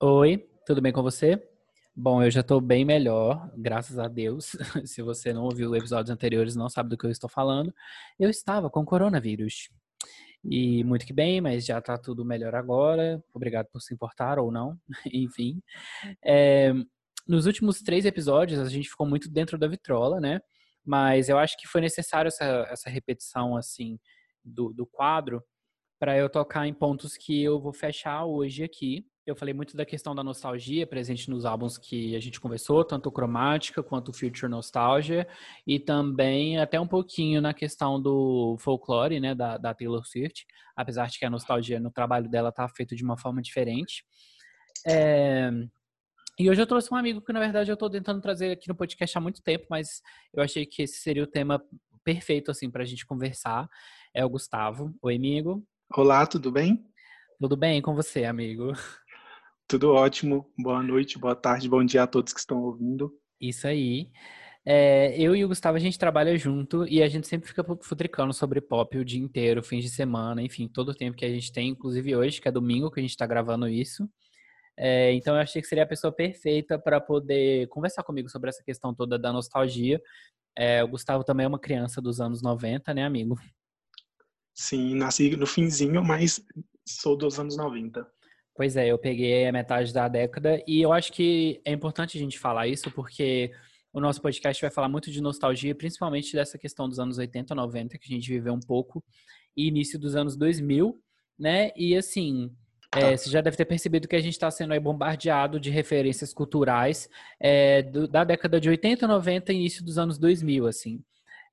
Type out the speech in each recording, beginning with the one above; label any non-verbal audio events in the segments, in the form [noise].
Oi, tudo bem com você? Bom, eu já tô bem melhor, graças a Deus. [laughs] Se você não ouviu episódios anteriores, não sabe do que eu estou falando. Eu estava com coronavírus. E muito que bem, mas já tá tudo melhor agora. Obrigado por se importar ou não. [laughs] Enfim. É, nos últimos três episódios, a gente ficou muito dentro da vitrola, né? Mas eu acho que foi necessário essa, essa repetição, assim, do, do quadro para eu tocar em pontos que eu vou fechar hoje aqui. Eu falei muito da questão da nostalgia presente nos álbuns que a gente conversou, tanto Cromática quanto Future Nostalgia, e também até um pouquinho na questão do folclore, né, da, da Taylor Swift, apesar de que a nostalgia no trabalho dela tá feito de uma forma diferente. É... E hoje eu trouxe um amigo que, na verdade, eu estou tentando trazer aqui no podcast há muito tempo, mas eu achei que esse seria o tema perfeito, assim, para a gente conversar. É o Gustavo. Oi, amigo. Olá, tudo bem? Tudo bem com você, amigo? Tudo ótimo. Boa noite, boa tarde, bom dia a todos que estão ouvindo. Isso aí. É, eu e o Gustavo, a gente trabalha junto e a gente sempre fica futricando sobre pop o dia inteiro, fins de semana, enfim, todo o tempo que a gente tem, inclusive hoje, que é domingo que a gente está gravando isso. É, então eu achei que seria a pessoa perfeita para poder conversar comigo sobre essa questão toda da nostalgia. É, o Gustavo também é uma criança dos anos 90, né, amigo? Sim, nasci no finzinho, mas sou dos anos 90. Pois é, eu peguei a metade da década e eu acho que é importante a gente falar isso porque o nosso podcast vai falar muito de nostalgia, principalmente dessa questão dos anos 80, 90, que a gente viveu um pouco, e início dos anos 2000, né? E assim, é, você já deve ter percebido que a gente está sendo bombardeado de referências culturais é, do, da década de 80, 90 e início dos anos 2000, assim.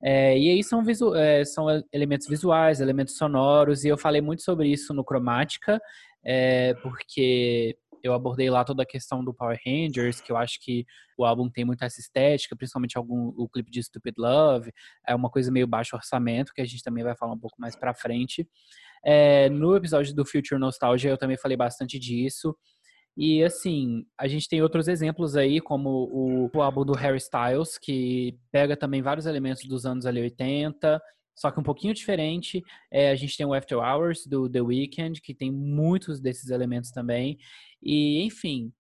É, e aí são, visu é, são elementos visuais, elementos sonoros, e eu falei muito sobre isso no Cromática, é, porque eu abordei lá toda a questão do Power Rangers, que eu acho que o álbum tem muita essa estética, principalmente algum, o clipe de Stupid Love, é uma coisa meio baixo orçamento, que a gente também vai falar um pouco mais pra frente. É, no episódio do Future Nostalgia eu também falei bastante disso. E assim, a gente tem outros exemplos aí, como o, o álbum do Harry Styles, que pega também vários elementos dos anos ali 80, só que um pouquinho diferente. É, a gente tem o After Hours do The Weeknd, que tem muitos desses elementos também. E, enfim,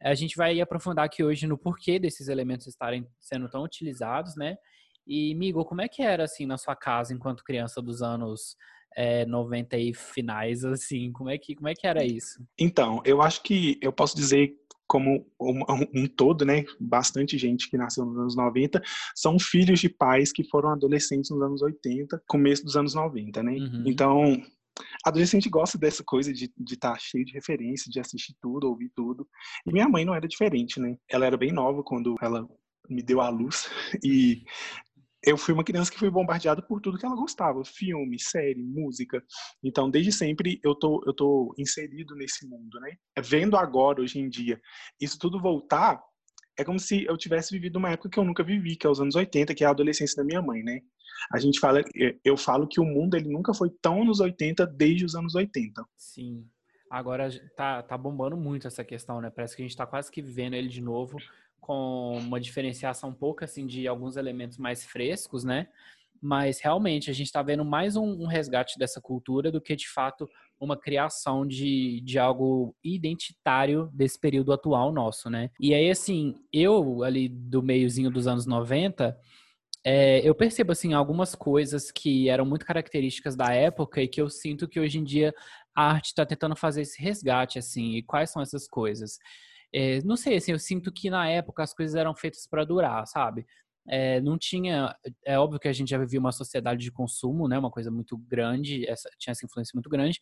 a gente vai aprofundar aqui hoje no porquê desses elementos estarem sendo tão utilizados, né? E, Migo, como é que era, assim, na sua casa, enquanto criança dos anos é, 90 e finais, assim? Como é, que, como é que era isso? Então, eu acho que eu posso dizer como um, um, todo, né, bastante gente que nasceu nos anos 90 são filhos de pais que foram adolescentes nos anos 80, começo dos anos 90, né? Uhum. Então, adolescente gosta dessa coisa de estar tá cheio de referência, de assistir tudo, ouvir tudo. E minha mãe não era diferente, né? Ela era bem nova quando ela me deu a luz e eu fui uma criança que foi bombardeada por tudo que ela gostava, filme, série, música. Então, desde sempre eu tô eu tô inserido nesse mundo, né? Vendo agora hoje em dia isso tudo voltar, é como se eu tivesse vivido uma época que eu nunca vivi, que é os anos 80, que é a adolescência da minha mãe, né? A gente fala, eu falo que o mundo ele nunca foi tão nos 80 desde os anos 80. Sim. Agora tá, tá bombando muito essa questão, né? Parece que a gente tá quase que vivendo ele de novo com uma diferenciação um pouco assim de alguns elementos mais frescos, né? Mas realmente a gente está vendo mais um, um, resgate dessa cultura do que de fato uma criação de, de algo identitário desse período atual nosso, né? E aí, assim, eu ali do meiozinho dos anos 90, é, eu percebo assim algumas coisas que eram muito características da época e que eu sinto que hoje em dia a arte está tentando fazer esse resgate, assim. E quais são essas coisas? É, não sei, assim, eu sinto que na época as coisas eram feitas para durar, sabe? É, não tinha. É óbvio que a gente já vivia uma sociedade de consumo, né? Uma coisa muito grande, essa, tinha essa influência muito grande,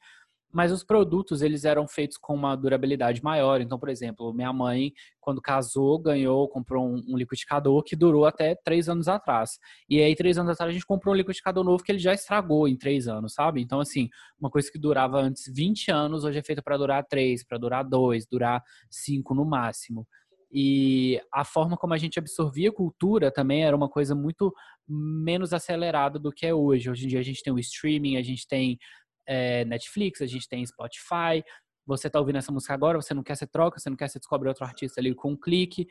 mas os produtos eles eram feitos com uma durabilidade maior. Então, por exemplo, minha mãe, quando casou, ganhou, comprou um, um, liquidificador que durou até três anos atrás. E aí, três anos atrás, a gente comprou um liquidificador novo que ele já estragou em três anos, sabe? Então, assim, uma coisa que durava antes 20 anos, hoje é feita para durar três, para durar dois, durar cinco no máximo. E a forma como a gente absorvia cultura também era uma coisa muito menos acelerada do que é hoje. Hoje em dia a gente tem o streaming, a gente tem é, Netflix, a gente tem Spotify. você tá ouvindo essa música agora, você não quer ser troca, você não quer se descobrir outro artista ali com um clique.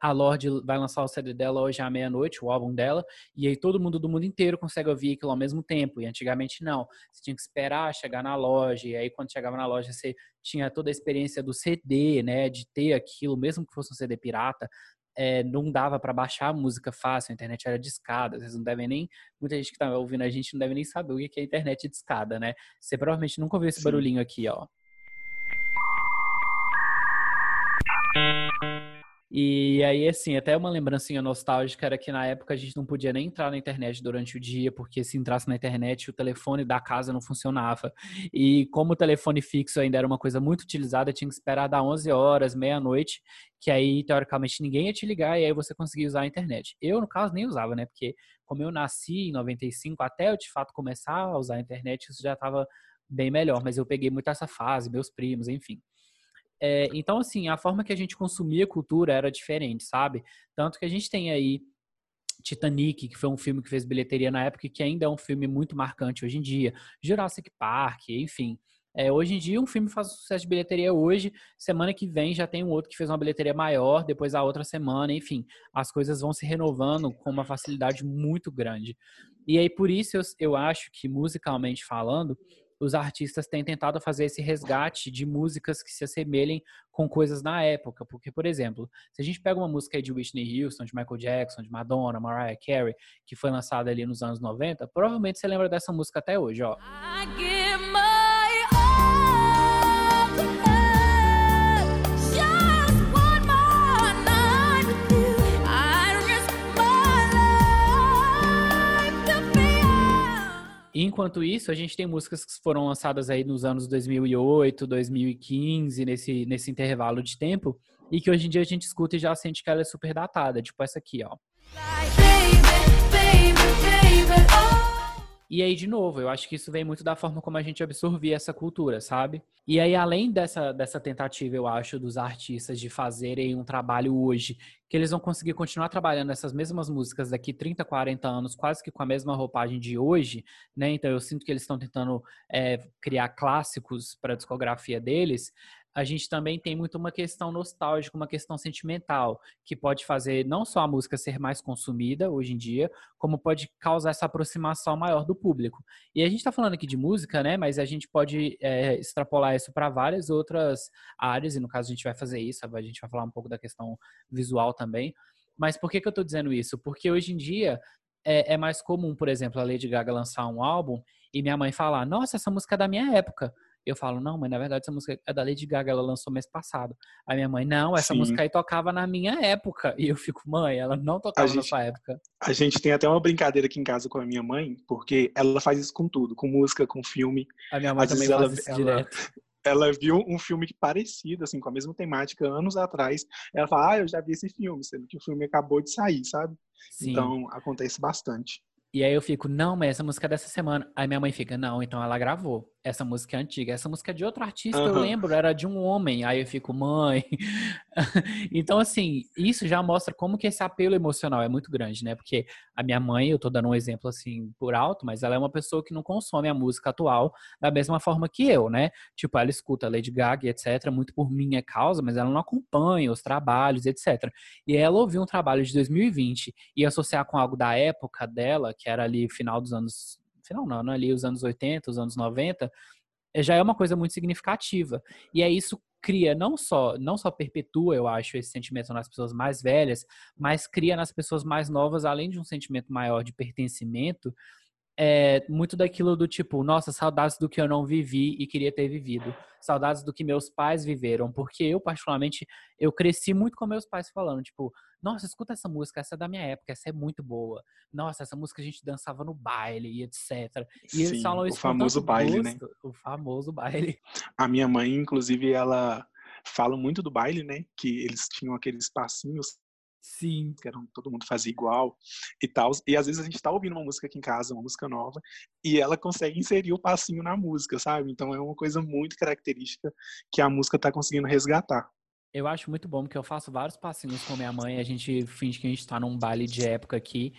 A Lorde vai lançar o CD dela hoje à meia-noite, o álbum dela, e aí todo mundo do mundo inteiro consegue ouvir aquilo ao mesmo tempo. E antigamente não. Você tinha que esperar chegar na loja, e aí quando chegava na loja você tinha toda a experiência do CD, né, de ter aquilo, mesmo que fosse um CD pirata, é, não dava para baixar a música fácil, a internet era de escada, vocês não devem nem, muita gente que tá ouvindo a gente não deve nem saber o que é internet de escada, né? Você provavelmente nunca ouviu esse Sim. barulhinho aqui, ó. E aí, assim, até uma lembrancinha nostálgica era que na época a gente não podia nem entrar na internet durante o dia, porque se entrasse na internet o telefone da casa não funcionava. E como o telefone fixo ainda era uma coisa muito utilizada, tinha que esperar dar 11 horas, meia-noite, que aí, teoricamente, ninguém ia te ligar e aí você conseguia usar a internet. Eu, no caso, nem usava, né? Porque como eu nasci em 95, até eu, de fato, começar a usar a internet, isso já estava bem melhor. Mas eu peguei muito essa fase, meus primos, enfim. É, então, assim, a forma que a gente consumia cultura era diferente, sabe? Tanto que a gente tem aí Titanic, que foi um filme que fez bilheteria na época e que ainda é um filme muito marcante hoje em dia. Jurassic Park, enfim. É, hoje em dia, um filme faz sucesso de bilheteria hoje, semana que vem já tem um outro que fez uma bilheteria maior, depois a outra semana, enfim. As coisas vão se renovando com uma facilidade muito grande. E aí, por isso, eu, eu acho que, musicalmente falando, os artistas têm tentado fazer esse resgate de músicas que se assemelhem com coisas na época. Porque, por exemplo, se a gente pega uma música de Whitney Houston, de Michael Jackson, de Madonna, Mariah Carey, que foi lançada ali nos anos 90, provavelmente você lembra dessa música até hoje, ó. Enquanto isso, a gente tem músicas que foram lançadas aí nos anos 2008, 2015, nesse, nesse intervalo de tempo, e que hoje em dia a gente escuta e já sente que ela é super datada, tipo essa aqui, ó. Baby, baby, baby, oh. E aí, de novo, eu acho que isso vem muito da forma como a gente absorvia essa cultura, sabe? E aí, além dessa, dessa tentativa, eu acho, dos artistas de fazerem um trabalho hoje, que eles vão conseguir continuar trabalhando essas mesmas músicas daqui 30, 40 anos, quase que com a mesma roupagem de hoje, né? Então, eu sinto que eles estão tentando é, criar clássicos para a discografia deles a gente também tem muito uma questão nostálgica, uma questão sentimental, que pode fazer não só a música ser mais consumida hoje em dia, como pode causar essa aproximação maior do público. E a gente está falando aqui de música, né? Mas a gente pode é, extrapolar isso para várias outras áreas, e no caso a gente vai fazer isso, a gente vai falar um pouco da questão visual também. Mas por que, que eu estou dizendo isso? Porque hoje em dia é, é mais comum, por exemplo, a Lady Gaga lançar um álbum e minha mãe falar: Nossa, essa música é da minha época. Eu falo, não, mas na verdade essa música é da Lady Gaga, ela lançou mês passado. Aí minha mãe, não, essa Sim. música aí tocava na minha época. E eu fico, mãe, ela não tocava gente, na sua época. A gente tem até uma brincadeira aqui em casa com a minha mãe, porque ela faz isso com tudo, com música, com filme. A minha mãe Às também faz ela, isso ela, direto. [laughs] Ela viu um filme parecido, assim, com a mesma temática, anos atrás. Ela fala, ah, eu já vi esse filme, sendo que o filme acabou de sair, sabe? Sim. Então, acontece bastante. E aí eu fico, não, mas essa música é dessa semana. Aí minha mãe fica, não, então ela gravou. Essa música é antiga. Essa música é de outro artista, uhum. eu lembro, era de um homem. Aí eu fico, mãe. [laughs] então, assim, isso já mostra como que esse apelo emocional é muito grande, né? Porque a minha mãe, eu tô dando um exemplo assim por alto, mas ela é uma pessoa que não consome a música atual da mesma forma que eu, né? Tipo, ela escuta Lady Gaga, etc., muito por minha causa, mas ela não acompanha os trabalhos, etc. E ela ouviu um trabalho de 2020 e associar com algo da época dela, que era ali final dos anos final não, ali os anos 80, os anos 90, eh, já é uma coisa muito significativa. E é isso cria não só não só perpetua, eu acho, esse sentimento nas pessoas mais velhas, mas cria nas pessoas mais novas, além de um sentimento maior de pertencimento, é, muito daquilo do tipo, nossa, saudades do que eu não vivi e queria ter vivido. Saudades do que meus pais viveram. Porque eu, particularmente, eu cresci muito com meus pais falando, tipo, nossa, escuta essa música, essa é da minha época, essa é muito boa. Nossa, essa música a gente dançava no baile e etc. E Sim, eles falam isso o famoso baile, né? gosto, né? O famoso baile. A minha mãe, inclusive, ela fala muito do baile, né? Que eles tinham aqueles passinhos Sim. Que eram, todo mundo fazia igual e tal. E às vezes a gente tá ouvindo uma música aqui em casa, uma música nova, e ela consegue inserir o passinho na música, sabe? Então é uma coisa muito característica que a música tá conseguindo resgatar. Eu acho muito bom, porque eu faço vários passinhos com minha mãe, a gente finge que a gente tá num baile de época aqui,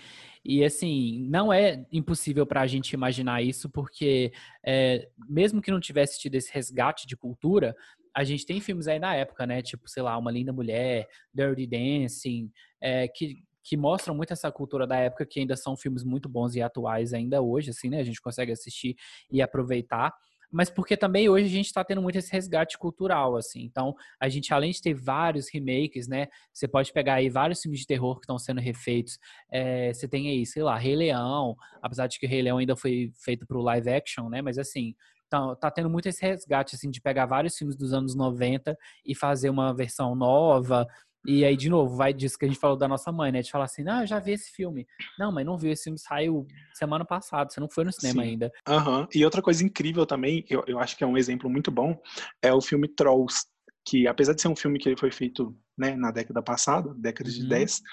E assim, não é impossível para a gente imaginar isso, porque é, mesmo que não tivesse tido esse resgate de cultura, a gente tem filmes aí da época, né? Tipo, sei lá, Uma Linda Mulher, Dirty Dancing, é, que, que mostram muito essa cultura da época, que ainda são filmes muito bons e atuais ainda hoje, assim, né? A gente consegue assistir e aproveitar mas porque também hoje a gente está tendo muito esse resgate cultural, assim. Então, a gente, além de ter vários remakes, né? Você pode pegar aí vários filmes de terror que estão sendo refeitos. É, você tem aí, sei lá, Rei Leão, apesar de que Rei Leão ainda foi feito para o live action, né? Mas assim, tá, tá tendo muito esse resgate, assim, de pegar vários filmes dos anos 90 e fazer uma versão nova, e aí, de novo, vai disso que a gente falou da nossa mãe, né? De falar assim, não, eu já vi esse filme. Não, mas não viu, esse filme saiu semana passada, você não foi no cinema Sim. ainda. Aham, uhum. e outra coisa incrível também, eu, eu acho que é um exemplo muito bom, é o filme Trolls, que apesar de ser um filme que ele foi feito né, na década passada, década de 10, uhum.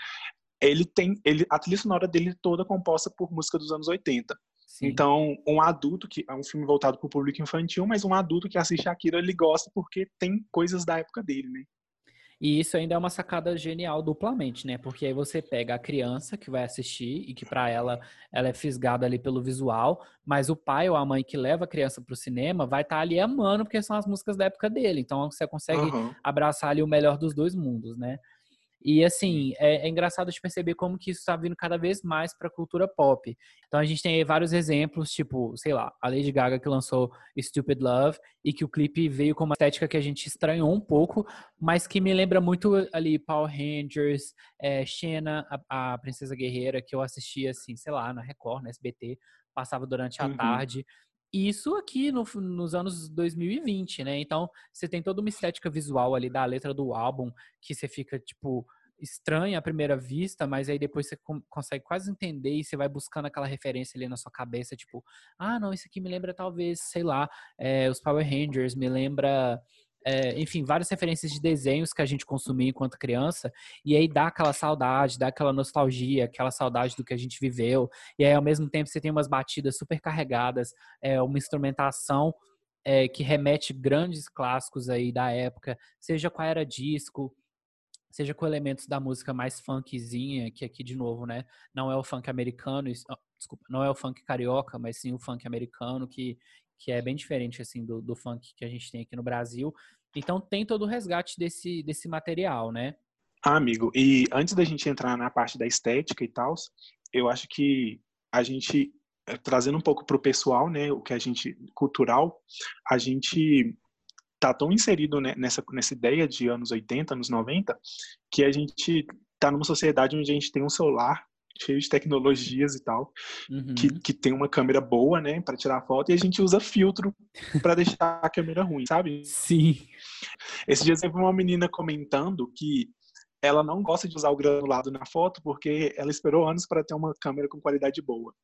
ele tem, ele, a trilha sonora dele toda composta por música dos anos 80. Sim. Então, um adulto que é um filme voltado para o público infantil, mas um adulto que assiste aquilo, ele gosta porque tem coisas da época dele, né? E isso ainda é uma sacada genial duplamente, né? Porque aí você pega a criança que vai assistir e que para ela ela é fisgada ali pelo visual, mas o pai ou a mãe que leva a criança para o cinema vai estar tá ali amando porque são as músicas da época dele. Então você consegue uhum. abraçar ali o melhor dos dois mundos, né? E assim, é, é engraçado de perceber como que isso está vindo cada vez mais para a cultura pop. Então a gente tem vários exemplos, tipo, sei lá, a Lady Gaga que lançou Stupid Love e que o clipe veio com uma estética que a gente estranhou um pouco, mas que me lembra muito ali Power Rangers, é, Xena, a, a Princesa Guerreira, que eu assistia assim, sei lá, na Record, na SBT, passava durante a uhum. tarde. Isso aqui no, nos anos 2020, né? Então, você tem toda uma estética visual ali da letra do álbum que você fica, tipo, estranha à primeira vista, mas aí depois você consegue quase entender e você vai buscando aquela referência ali na sua cabeça, tipo, ah, não, isso aqui me lembra talvez, sei lá, é, os Power Rangers, me lembra é, enfim, várias referências de desenhos que a gente consumia enquanto criança, e aí dá aquela saudade, dá aquela nostalgia, aquela saudade do que a gente viveu, e aí ao mesmo tempo você tem umas batidas super carregadas, é, uma instrumentação é, que remete grandes clássicos aí da época, seja com a era disco, seja com elementos da música mais funkzinha, que aqui de novo, né, não é o funk americano, desculpa, não é o funk carioca, mas sim o funk americano que que é bem diferente assim do, do funk que a gente tem aqui no Brasil. Então tem todo o resgate desse, desse material, né? Ah, amigo, e antes da gente entrar na parte da estética e tal, eu acho que a gente, eh, trazendo um pouco para o pessoal, né, o que a gente, cultural, a gente tá tão inserido né, nessa, nessa ideia de anos 80, anos 90, que a gente tá numa sociedade onde a gente tem um celular cheio de tecnologias e tal, uhum. que, que tem uma câmera boa, né, para tirar foto, e a gente usa filtro para deixar a câmera ruim, sabe? Sim. Esse dia sempre uma menina comentando que ela não gosta de usar o granulado na foto porque ela esperou anos para ter uma câmera com qualidade boa.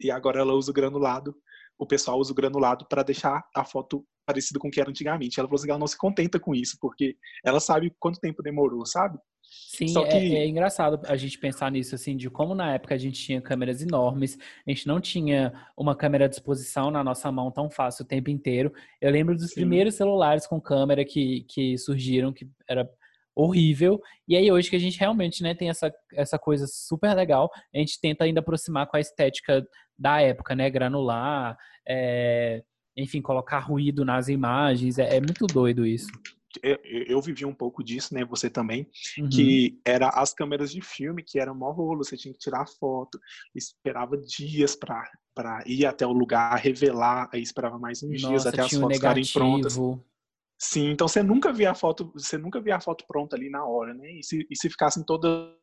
E agora ela usa o granulado, o pessoal usa o granulado para deixar a foto parecida com o que era antigamente. Ela falou assim que ela não se contenta com isso, porque ela sabe quanto tempo demorou, sabe? Sim, Só é, que... é, é, engraçado a gente pensar nisso, assim, de como na época a gente tinha câmeras enormes, a gente não tinha uma câmera à disposição na nossa mão tão fácil o tempo inteiro. Eu lembro dos Sim. primeiros celulares com câmera que, que surgiram, que era horrível. E aí hoje que a gente realmente né, tem essa, essa coisa super legal, a gente tenta ainda aproximar com a estética da época, né? Granular, é, enfim, colocar ruído nas imagens. É, é muito doido isso eu, vivi um pouco disso, né? Você também, uhum. que era as câmeras de filme, que era mó rolo, você tinha que tirar foto, esperava dias para para ir até o lugar, revelar, aí esperava mais uns Nossa, dias até as fotos ficarem prontas. Sim, então você nunca via a foto, você nunca via a foto pronta ali na hora, né? E se, e se ficassem todas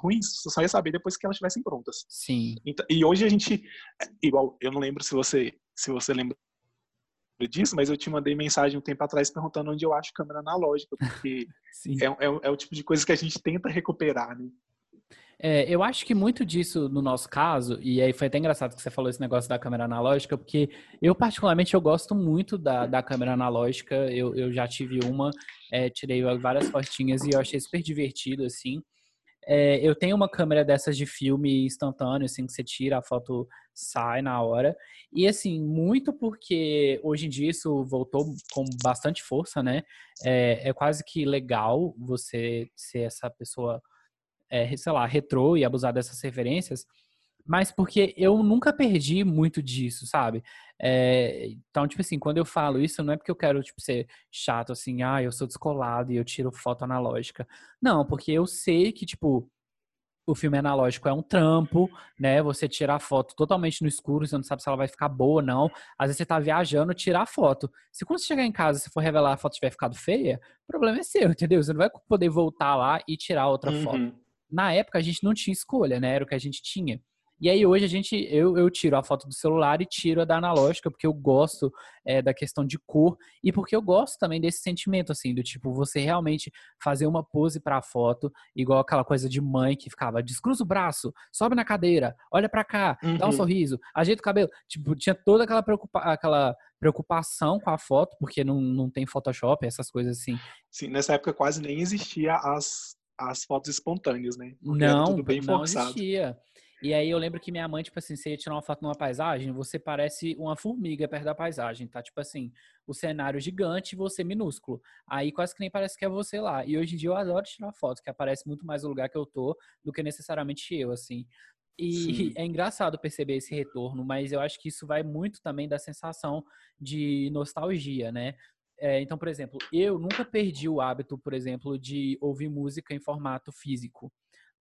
ruins, você só ia saber depois que elas estivessem prontas. Sim. Então, e hoje a gente, igual, eu não lembro se você se você lembra disso, mas eu te mandei mensagem um tempo atrás perguntando onde eu acho câmera analógica, porque [laughs] é, é, é, o tipo de coisa que a gente tenta recuperar, né? É, eu acho que muito disso no nosso caso, e aí foi até engraçado que você falou esse negócio da câmera analógica, porque eu particularmente eu gosto muito da, da câmera analógica, eu, eu já tive uma, é, tirei várias fotinhas e eu achei super divertido, assim. É, eu tenho uma câmera dessas de filme instantâneo, assim, que você tira, a foto sai na hora. E, assim, muito porque hoje em dia isso voltou com bastante força, né? É, é quase que legal você ser essa pessoa é, sei lá, retrô e abusar dessas referências, mas porque eu nunca perdi muito disso, sabe? É, então, tipo assim, quando eu falo isso, não é porque eu quero, tipo, ser chato, assim, ah, eu sou descolado e eu tiro foto analógica. Não, porque eu sei que, tipo, o filme analógico é um trampo, né? Você tirar a foto totalmente no escuro, você não sabe se ela vai ficar boa ou não. Às vezes você tá viajando, tirar a foto. Se quando você chegar em casa, se for revelar a foto tiver ficado feia, o problema é seu, [laughs] entendeu? Você não vai poder voltar lá e tirar outra uhum. foto. Na época a gente não tinha escolha, né? Era o que a gente tinha. E aí hoje a gente, eu, eu tiro a foto do celular e tiro a da analógica, porque eu gosto é, da questão de cor e porque eu gosto também desse sentimento, assim, do tipo, você realmente fazer uma pose para a foto, igual aquela coisa de mãe que ficava, descruza o braço, sobe na cadeira, olha para cá, uhum. dá um uhum. sorriso, ajeita o cabelo. Tipo, tinha toda aquela, preocupa aquela preocupação com a foto, porque não, não tem Photoshop, essas coisas assim. Sim, nessa época quase nem existia as, as fotos espontâneas, né? Porque não, tudo bem não forçado. existia. E aí eu lembro que minha mãe, tipo assim, você ia tirar uma foto numa paisagem, você parece uma formiga perto da paisagem, tá? Tipo assim, o cenário gigante e você minúsculo. Aí quase que nem parece que é você lá. E hoje em dia eu adoro tirar foto, que aparece muito mais o lugar que eu tô do que necessariamente eu, assim. E Sim. [laughs] é engraçado perceber esse retorno, mas eu acho que isso vai muito também da sensação de nostalgia, né? É, então, por exemplo, eu nunca perdi o hábito, por exemplo, de ouvir música em formato físico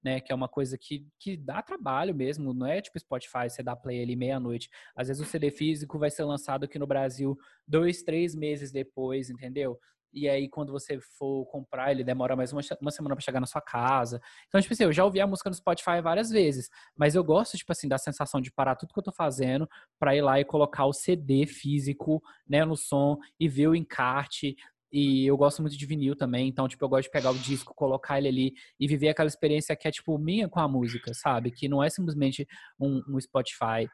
né? Que é uma coisa que, que dá trabalho mesmo, não é tipo Spotify, você dá play ali meia-noite. Às vezes o CD físico vai ser lançado aqui no Brasil dois, três meses depois, entendeu? E aí, quando você for comprar, ele demora mais uma, uma semana para chegar na sua casa. Então, tipo assim, eu já ouvi a música no Spotify várias vezes, mas eu gosto, tipo assim, da sensação de parar tudo que eu tô fazendo para ir lá e colocar o CD físico, né, no som e ver o encarte, e eu gosto muito de vinil também, então, tipo, eu gosto de pegar o disco, colocar ele ali e viver aquela experiência que é, tipo, minha com a música, sabe? Que não é simplesmente um, um Spotify.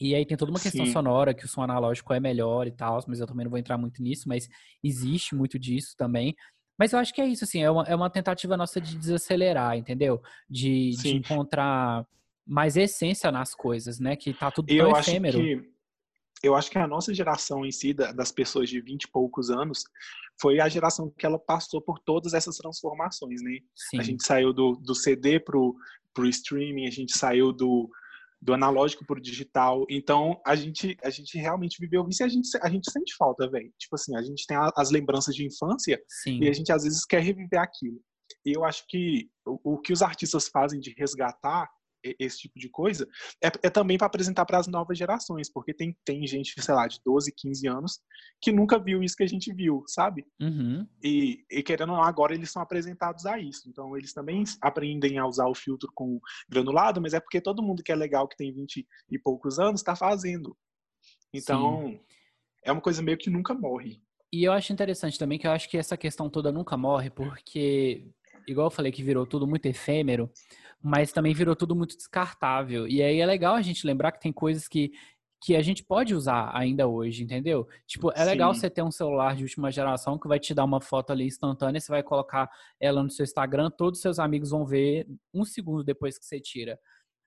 E aí tem toda uma questão Sim. sonora, que o som analógico é melhor e tal, mas eu também não vou entrar muito nisso, mas existe muito disso também. Mas eu acho que é isso, assim, é uma, é uma tentativa nossa de desacelerar, entendeu? De, de encontrar mais essência nas coisas, né? Que tá tudo tão eu efêmero. Acho que eu acho que a nossa geração em si, das pessoas de 20 e poucos anos, foi a geração que ela passou por todas essas transformações, né? Sim. A gente saiu do, do CD pro, pro streaming, a gente saiu do, do analógico pro digital. Então, a gente, a gente realmente viveu isso e a gente, a gente sente falta, velho. Tipo assim, a gente tem as lembranças de infância Sim. e a gente às vezes quer reviver aquilo. E eu acho que o, o que os artistas fazem de resgatar esse tipo de coisa, é, é também para apresentar para as novas gerações, porque tem, tem gente, sei lá, de 12, 15 anos que nunca viu isso que a gente viu, sabe? Uhum. E, e, querendo ou não, agora eles são apresentados a isso. Então, eles também aprendem a usar o filtro com granulado, mas é porque todo mundo que é legal, que tem 20 e poucos anos, está fazendo. Então, Sim. é uma coisa meio que nunca morre. E eu acho interessante também que eu acho que essa questão toda nunca morre, porque, igual eu falei que virou tudo muito efêmero, mas também virou tudo muito descartável. E aí é legal a gente lembrar que tem coisas que, que a gente pode usar ainda hoje, entendeu? Tipo, é Sim. legal você ter um celular de última geração que vai te dar uma foto ali instantânea, você vai colocar ela no seu Instagram, todos os seus amigos vão ver um segundo depois que você tira.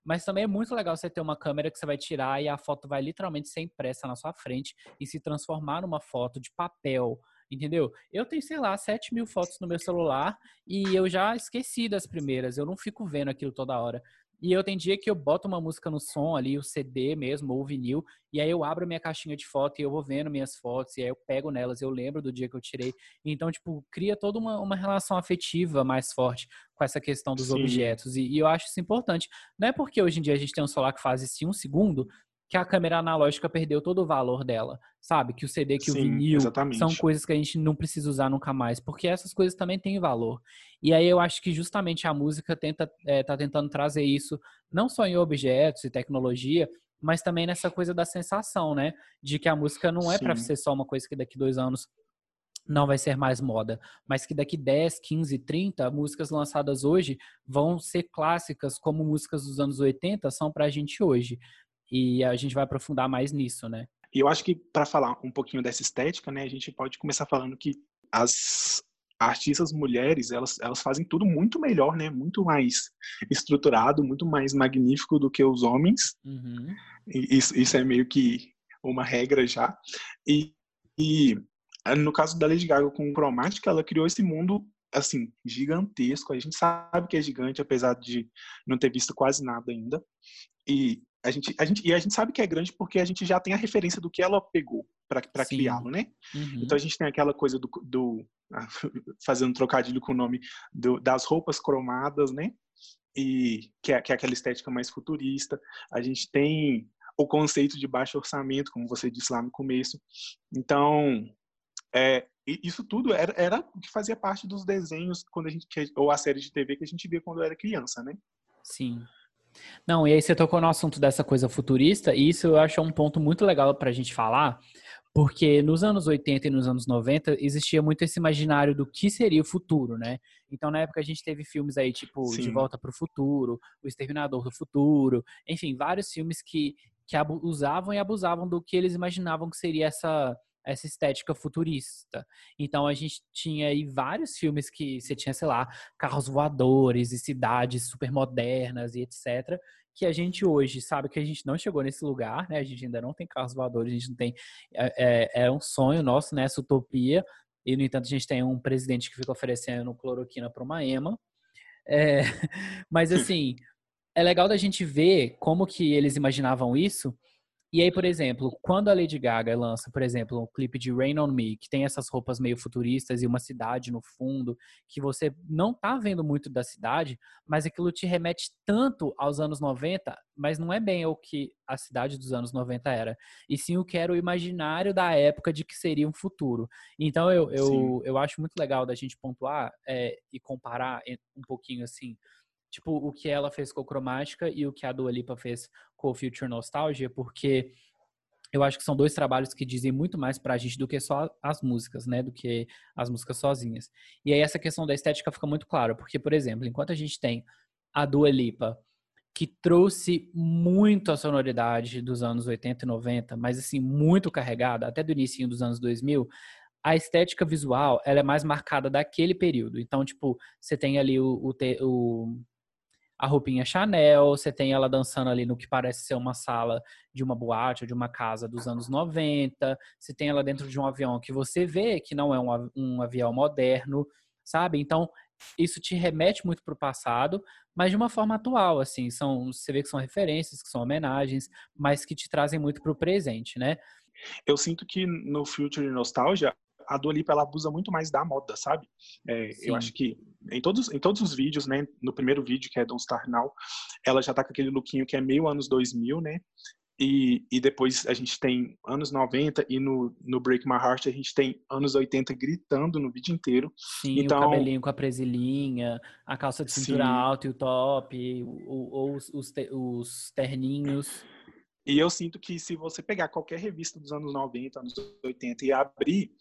Mas também é muito legal você ter uma câmera que você vai tirar e a foto vai literalmente ser impressa na sua frente e se transformar numa foto de papel, entendeu? Eu tenho, sei lá, 7 mil fotos no meu celular e eu já esqueci das primeiras, eu não fico vendo aquilo toda hora. E eu tem dia que eu boto uma música no som ali, o CD mesmo, ou o vinil, e aí eu abro minha caixinha de foto e eu vou vendo minhas fotos, e aí eu pego nelas, eu lembro do dia que eu tirei. Então, tipo, cria toda uma, uma relação afetiva mais forte com essa questão dos Sim. objetos. E, e, eu acho isso importante. Não é porque hoje em dia a gente tem um celular que faz isso em um segundo, que a câmera analógica perdeu todo o valor dela, sabe? Que o CD, que Sim, o vinil exatamente. são coisas que a gente não precisa usar nunca mais, porque essas coisas também têm valor. E aí eu acho que justamente a música tenta é, tá tentando trazer isso não só em objetos e tecnologia, mas também nessa coisa da sensação, né? De que a música não é para ser só uma coisa que daqui dois anos não vai ser mais moda, mas que daqui 10, 15, 30, músicas lançadas hoje vão ser clássicas como músicas dos anos 80 são pra gente hoje. E a gente vai aprofundar mais nisso, né? E eu acho que para falar um pouquinho dessa estética, né, a gente pode começar falando que as artistas mulheres, elas, elas fazem tudo muito melhor, né? Muito mais estruturado, muito mais magnífico do que os homens. Uhum. Isso, isso é meio que uma regra já. E, e no caso da Lady Gaga com o Chromatica, ela criou esse mundo assim, gigantesco. A gente sabe que é gigante, apesar de não ter visto quase nada ainda. E a gente, a gente, e a gente sabe que é grande porque a gente já tem a referência do que ela pegou para criá-lo, né? Uhum. Então a gente tem aquela coisa do, do [laughs] fazendo um trocadilho com o nome do, das roupas cromadas, né? E que é, que é aquela estética mais futurista. A gente tem o conceito de baixo orçamento, como você disse lá no começo. Então, é, isso tudo era, era o que fazia parte dos desenhos quando a gente ou a série de TV que a gente via quando era criança, né? Sim. Não, e aí você tocou no assunto dessa coisa futurista, e isso eu acho um ponto muito legal para a gente falar, porque nos anos 80 e nos anos 90 existia muito esse imaginário do que seria o futuro, né? Então, na época, a gente teve filmes aí, tipo Sim. De Volta para o Futuro, O Exterminador do Futuro, enfim, vários filmes que, que usavam e abusavam do que eles imaginavam que seria essa essa estética futurista. Então a gente tinha aí vários filmes que você tinha, sei lá, carros voadores e cidades super modernas e etc. Que a gente hoje sabe que a gente não chegou nesse lugar, né? A gente ainda não tem carros voadores, a gente não tem. É, é, é um sonho nosso, né? Essa utopia. E, no entanto, a gente tem um presidente que fica oferecendo cloroquina para uma EMA. É, [laughs] mas, assim, é legal da gente ver como que eles imaginavam isso e aí, por exemplo, quando a Lady Gaga lança, por exemplo, um clipe de Rain on Me, que tem essas roupas meio futuristas e uma cidade no fundo, que você não tá vendo muito da cidade, mas aquilo te remete tanto aos anos 90, mas não é bem o que a cidade dos anos 90 era, e sim o que era o imaginário da época de que seria um futuro. Então eu, eu, eu acho muito legal da gente pontuar é, e comparar um pouquinho assim tipo, o que ela fez com Cromática e o que a Dua Lipa fez com o Future Nostalgia, porque eu acho que são dois trabalhos que dizem muito mais pra gente do que só as músicas, né? Do que as músicas sozinhas. E aí essa questão da estética fica muito clara, porque, por exemplo, enquanto a gente tem a Dua Lipa, que trouxe muito a sonoridade dos anos 80 e 90, mas assim, muito carregada, até do início dos anos 2000, a estética visual, ela é mais marcada daquele período. Então, tipo, você tem ali o, o a roupinha Chanel, você tem ela dançando ali no que parece ser uma sala de uma boate ou de uma casa dos anos 90, você tem ela dentro de um avião que você vê que não é um, um avião moderno, sabe? Então, isso te remete muito para o passado, mas de uma forma atual, assim, são, você vê que são referências, que são homenagens, mas que te trazem muito para o presente, né? Eu sinto que no Future Nostalgia a Dua Lipa ela abusa muito mais da moda, sabe? É, eu acho que em todos, em todos os vídeos, né? No primeiro vídeo, que é Don't Start Now, ela já tá com aquele lookinho que é meio anos 2000, né? E, e depois a gente tem anos 90 e no, no Break My Heart a gente tem anos 80 gritando no vídeo inteiro. Sim, então, o cabelinho com a presilhinha, a calça de cintura sim. alta e o top, ou os, os, os terninhos. E eu sinto que se você pegar qualquer revista dos anos 90, anos 80 e abrir,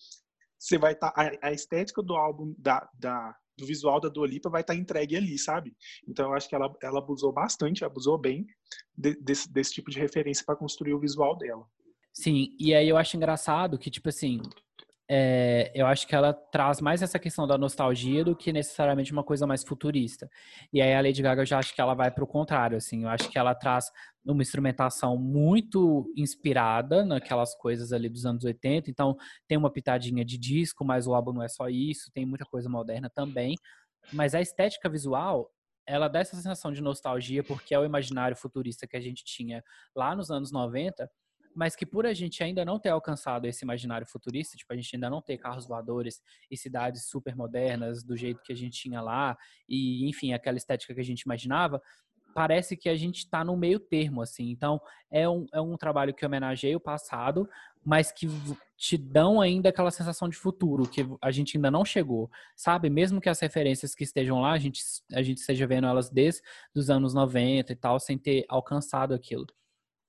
você vai estar. Tá, a, estética do álbum, da, da, do visual da Dua Lipa vai estar tá entregue ali, sabe? Então eu acho que ela, ela abusou bastante, abusou bem de, desse, desse tipo de referência para construir o visual dela. Sim, e aí eu acho engraçado que, tipo assim, é, eu acho que ela traz mais essa questão da nostalgia do que necessariamente uma coisa mais futurista. E aí a Lady Gaga eu já acho que ela vai para o contrário, assim. Eu acho que ela traz uma instrumentação muito inspirada naquelas coisas ali dos anos 80. Então tem uma pitadinha de disco, mas o álbum não é só isso. Tem muita coisa moderna também. Mas a estética visual ela dá essa sensação de nostalgia porque é o imaginário futurista que a gente tinha lá nos anos 90 mas que por a gente ainda não ter alcançado esse imaginário futurista, tipo, a gente ainda não ter carros voadores e cidades super modernas do jeito que a gente tinha lá, e enfim, aquela estética que a gente imaginava, parece que a gente está no meio termo, assim. Então, é um, é um trabalho que homenageia o passado, mas que te dão ainda aquela sensação de futuro, que a gente ainda não chegou, sabe? Mesmo que as referências que estejam lá, a gente, a gente esteja vendo elas desde os anos 90 e tal, sem ter alcançado aquilo.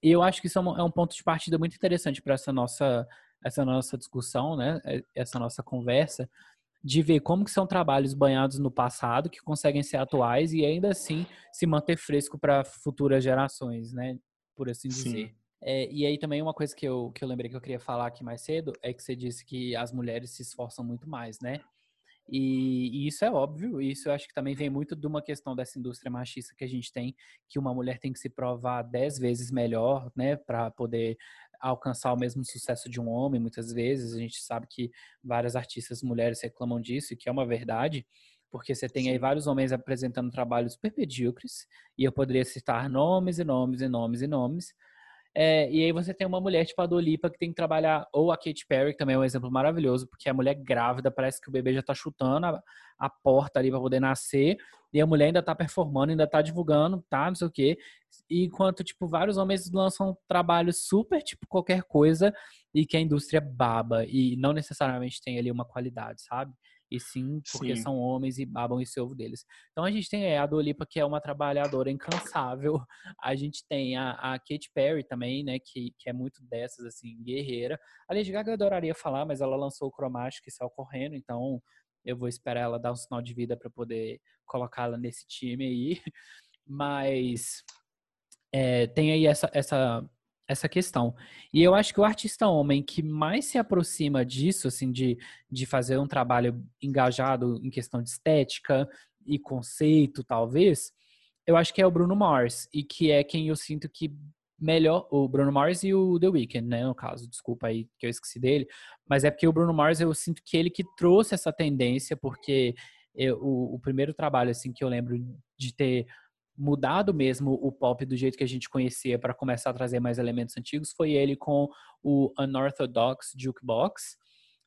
E eu acho que isso é um, é um ponto de partida muito interessante para essa nossa, essa nossa discussão, né? É, essa nossa conversa, de ver como que são trabalhos banhados no passado que conseguem ser atuais e ainda assim se manter fresco para futuras gerações, né? Por assim dizer. É, e aí também uma coisa que eu, que eu lembrei que eu queria falar aqui mais cedo é que você disse que as mulheres se esforçam muito mais, né? E, e, isso é óbvio, isso eu acho que também vem muito de uma questão dessa indústria machista que a gente tem, que uma mulher tem que se provar dez vezes melhor, né, para poder alcançar o mesmo sucesso de um homem, muitas vezes. A gente sabe que várias artistas mulheres reclamam disso, e que é uma verdade, porque você tem aí vários homens apresentando trabalhos super medíocres, e eu poderia citar nomes e nomes e nomes e nomes, é, e aí você tem uma mulher tipo a Dolipa que tem que trabalhar, ou a Katy Perry, que também é um exemplo maravilhoso, porque a mulher grávida, parece que o bebê já tá chutando a, a porta ali para poder nascer, e a mulher ainda tá performando, ainda tá divulgando, tá, não sei o quê. Enquanto, tipo, vários homens lançam trabalhos super, tipo, qualquer coisa, e que a indústria baba, e não necessariamente tem ali uma qualidade, sabe? E sim porque sim. são homens e babam esse ovo deles. Então a gente tem é, a Dolipa, que é uma trabalhadora incansável, a gente tem a, a Katy Perry também, né, que, que é muito dessas, assim, guerreira. A Lady Gaga eu adoraria falar, mas ela lançou o Cromático e saiu correndo, então eu vou esperar ela dar um sinal de vida para poder colocá-la nesse time aí. [laughs] Mas é, tem aí essa, essa essa questão. E eu acho que o artista homem que mais se aproxima disso, assim, de, de fazer um trabalho engajado em questão de estética e conceito, talvez, eu acho que é o Bruno Mars. E que é quem eu sinto que melhor. O Bruno Mars e o The Weeknd, né? No caso, desculpa aí que eu esqueci dele. Mas é porque o Bruno Mars eu sinto que ele que trouxe essa tendência, porque eu, o, o primeiro trabalho, assim, que eu lembro de ter mudado mesmo o pop do jeito que a gente conhecia para começar a trazer mais elementos antigos foi ele com o Unorthodox Jukebox,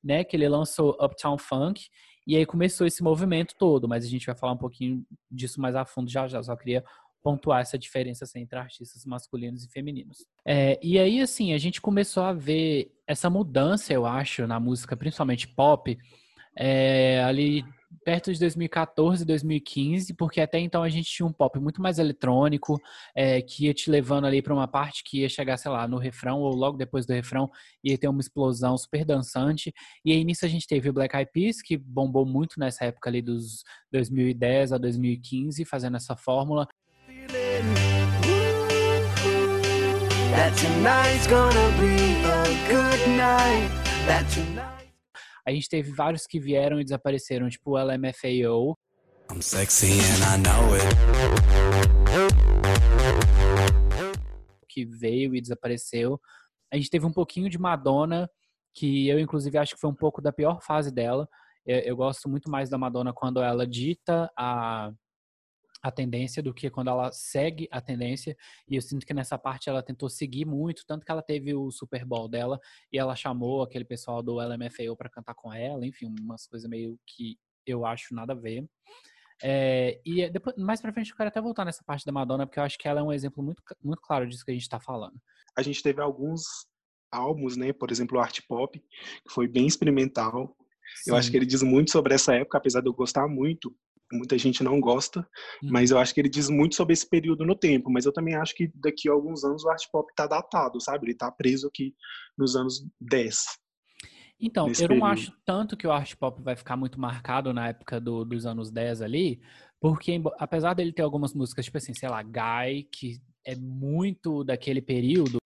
né, que ele lançou Uptown Funk e aí começou esse movimento todo, mas a gente vai falar um pouquinho disso mais a fundo já já, só queria pontuar essa diferença assim, entre artistas masculinos e femininos. É, e aí, assim, a gente começou a ver essa mudança, eu acho, na música, principalmente pop, é, ali perto de 2014, 2015, porque até então a gente tinha um pop muito mais eletrônico, é, que ia te levando ali para uma parte que ia chegar, sei lá, no refrão ou logo depois do refrão ia ter uma explosão super dançante. E aí nisso a gente teve o Black Eyed Peas, que bombou muito nessa época ali dos 2010 a 2015, fazendo essa fórmula. That tonight's gonna be a good night. That tonight a gente teve vários que vieram e desapareceram, tipo o LMFAO. I'm sexy and I know it. Que veio e desapareceu. A gente teve um pouquinho de Madonna, que eu inclusive acho que foi um pouco da pior fase dela. Eu, eu gosto muito mais da Madonna quando ela dita a a tendência do que quando ela segue a tendência. E eu sinto que nessa parte ela tentou seguir muito, tanto que ela teve o Super Bowl dela e ela chamou aquele pessoal do LMFAO para cantar com ela, enfim, umas coisas meio que eu acho nada a ver. É, e depois, mais pra frente eu quero até voltar nessa parte da Madonna, porque eu acho que ela é um exemplo muito, muito claro disso que a gente tá falando. A gente teve alguns álbuns, né? Por exemplo, o Art Pop, que foi bem experimental. Sim. Eu acho que ele diz muito sobre essa época, apesar de eu gostar muito muita gente não gosta, uhum. mas eu acho que ele diz muito sobre esse período no tempo, mas eu também acho que daqui a alguns anos o art pop tá datado, sabe? Ele tá preso aqui nos anos 10. Então, eu período. não acho tanto que o art pop vai ficar muito marcado na época do, dos anos 10 ali, porque apesar dele ter algumas músicas, tipo assim, sei lá, Guy, que é muito daquele período,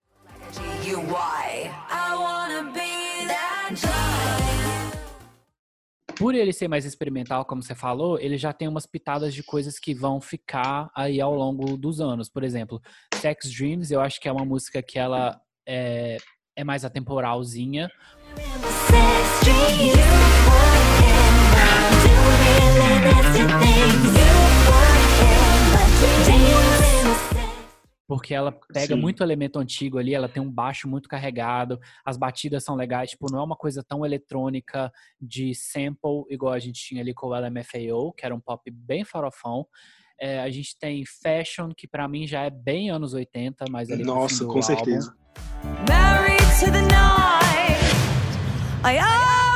por ele ser mais experimental, como você falou, ele já tem umas pitadas de coisas que vão ficar aí ao longo dos anos. Por exemplo, Sex Dreams, eu acho que é uma música que ela é, é mais atemporalzinha. Sex porque ela pega Sim. muito elemento antigo ali, ela tem um baixo muito carregado, as batidas são legais, tipo, não é uma coisa tão eletrônica de sample, igual a gente tinha ali com o LMFAO, que era um pop bem farofão. É, a gente tem Fashion, que para mim já é bem anos 80, mas ali Nossa, com certeza. Married to the night. I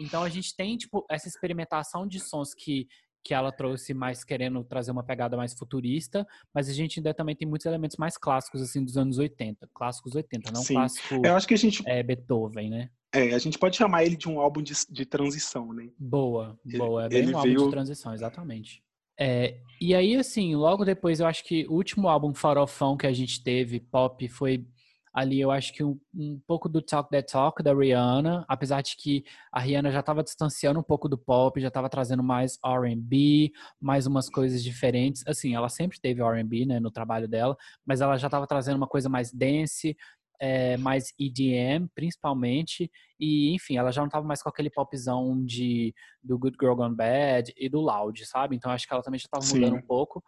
Então a gente tem, tipo, essa experimentação de sons que, que ela trouxe mais querendo trazer uma pegada mais futurista, mas a gente ainda também tem muitos elementos mais clássicos, assim, dos anos 80. Clássicos 80, não Sim. clássico Eu acho que a gente... é, Beethoven, né? É, a gente pode chamar ele de um álbum de, de transição, né? Boa, boa. É bem ele um veio... álbum de transição, exatamente. É, e aí, assim, logo depois, eu acho que o último álbum farofão que a gente teve, pop, foi ali eu acho que um, um, pouco do Talk That Talk da Rihanna, apesar de que a Rihanna já estava distanciando um pouco do pop, já estava trazendo mais R&B, mais umas coisas diferentes. Assim, ela sempre teve R&B, né, no trabalho dela, mas ela já estava trazendo uma coisa mais dance, é, mais EDM, principalmente, e enfim, ela já não estava mais com aquele popzão de do Good Girl Gone Bad e do Loud, sabe? Então acho que ela também já estava mudando um pouco.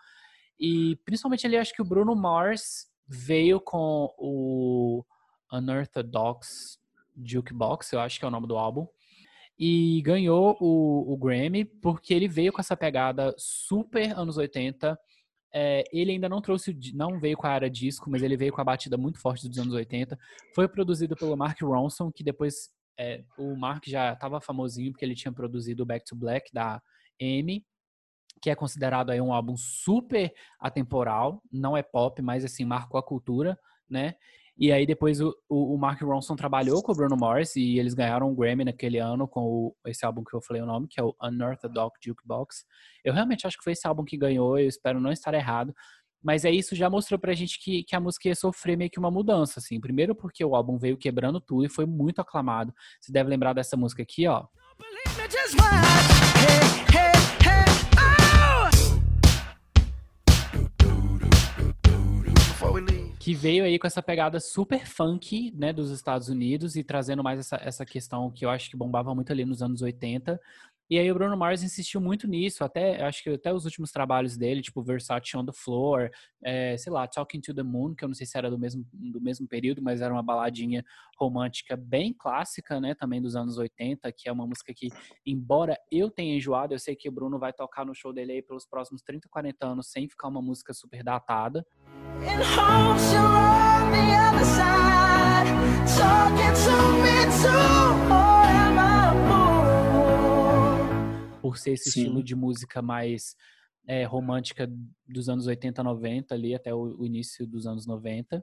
E principalmente ali acho que o Bruno Mars veio com o Unorthodox Jukebox, eu acho que é o nome do álbum, e ganhou o, o Grammy porque ele veio com essa pegada super anos 80. É, ele ainda não trouxe, não veio com a área disco, mas ele veio com a batida muito forte dos anos 80. Foi produzido pelo Mark Ronson, que depois é, o Mark já estava famosinho porque ele tinha produzido Back to Black da Amy que é considerado aí um álbum super atemporal, não é pop, mas assim, marcou a cultura, né? E aí depois o, o, Mark Ronson trabalhou com o Bruno Mars e eles ganharam um Grammy naquele ano com o, esse álbum que eu falei o nome, que é o Unorthodox Jukebox. Eu realmente acho que foi esse álbum que ganhou, eu espero não estar errado. Mas é isso, já mostrou pra gente que, que a música ia sofrer meio que uma mudança, assim. Primeiro porque o álbum veio quebrando tudo e foi muito aclamado. Você deve lembrar dessa música aqui, ó. Que veio aí com essa pegada super funk, né, dos Estados Unidos e trazendo mais essa, essa questão que eu acho que bombava muito ali nos anos 80, e aí o Bruno Mars insistiu muito nisso, até acho que até os últimos trabalhos dele, tipo Versace on the Floor, é, sei lá, Talking to the Moon, que eu não sei se era do mesmo, do mesmo período, mas era uma baladinha romântica bem clássica, né, também dos anos 80, que é uma música que, embora eu tenha enjoado, eu sei que o Bruno vai tocar no show dele aí pelos próximos 30, 40 anos sem ficar uma música super datada. talking to me too por ser esse Sim. estilo de música mais é, romântica dos anos 80, 90, ali até o, o, início dos anos 90.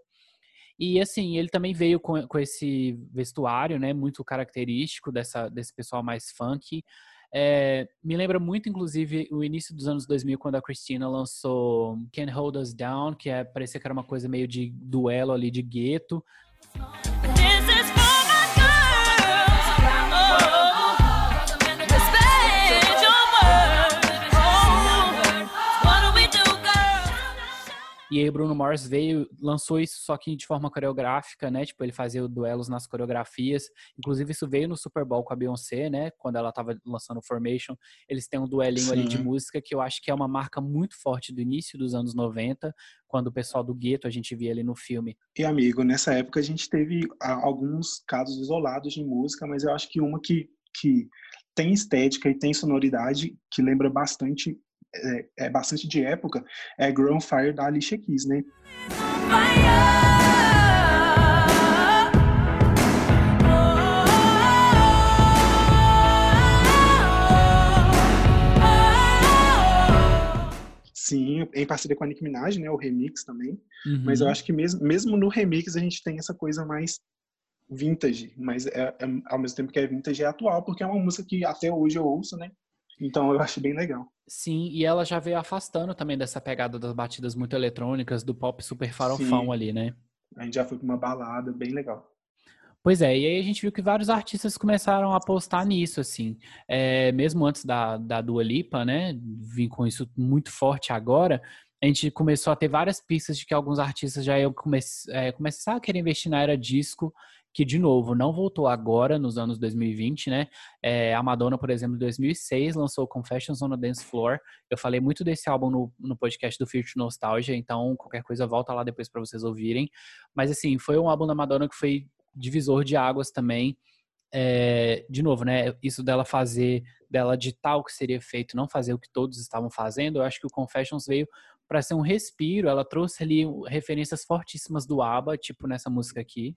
E assim, ele também veio com, com esse vestuário, né, muito característico dessa, desse pessoal mais funk. É, me lembra muito, inclusive, o início dos anos 2000, quando a Christina lançou Can't Hold Us Down, que é, parecia que era uma coisa meio de duelo ali de gueto. E aí o Bruno Mars veio, lançou isso só que de forma coreográfica, né? Tipo, ele fazia duelos nas coreografias. Inclusive, isso veio no Super Bowl com a Beyoncé, né? Quando ela tava lançando Formation. Eles têm um duelinho Sim. ali de música que eu acho que é uma marca muito forte do início dos anos 90, quando o pessoal do gueto a gente via ali no filme. E amigo, nessa época a gente teve alguns casos isolados de música, mas eu acho que uma que, que tem estética e tem sonoridade que lembra bastante é, é bastante de época, é Ground Fire da Alicia Keys, né? Sim, em parceria com a Nicki Minaj, né? O remix também. Uhum. Mas eu acho que mesmo, mesmo no remix a gente tem essa coisa mais vintage, mas é, é, ao mesmo tempo que é vintage é atual, porque é uma música que até hoje eu ouço, né? Então eu acho bem legal. Sim, e ela já veio afastando também dessa pegada das batidas muito eletrônicas, do pop super farofão Sim. ali, né? A gente já foi pra uma balada bem legal. Pois é, e aí a gente viu que vários artistas começaram a apostar nisso, assim. É, mesmo antes da, da Dua Lipa, né? Vim com isso muito forte agora. A gente começou a ter várias pistas de que alguns artistas já iam come é, começar a querer investir na era disco que, de novo, não voltou agora, nos anos 2020, né? É, a Madonna, por exemplo, em 2006, lançou Confessions on a Dance Floor. Eu falei muito desse álbum no, no podcast do Future Nostalgia, então qualquer coisa volta lá depois para vocês ouvirem. Mas, assim, foi um álbum da Madonna que foi divisor de águas também. É, de novo, né? Isso dela fazer, dela ditar o que seria feito, não fazer o que todos estavam fazendo. Eu acho que o Confessions veio para ser um respiro. Ela trouxe ali referências fortíssimas do ABBA, tipo nessa música aqui.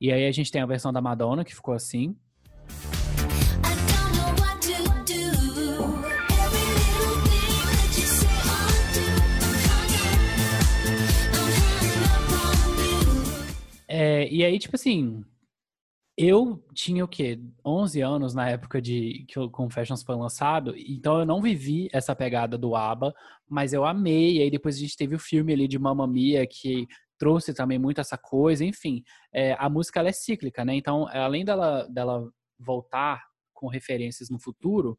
E aí a gente tem a versão da Madonna que ficou assim. É, e aí, tipo assim, eu tinha o quê? 11 anos na época de que o Confessions foi lançado, então eu não vivi essa pegada do ABBA, mas eu amei. E aí depois a gente teve o filme ali de Mamma Mia que trouxe também muito essa coisa. Enfim, é, a música é cíclica, né? Então, além dela, dela voltar com referências no futuro,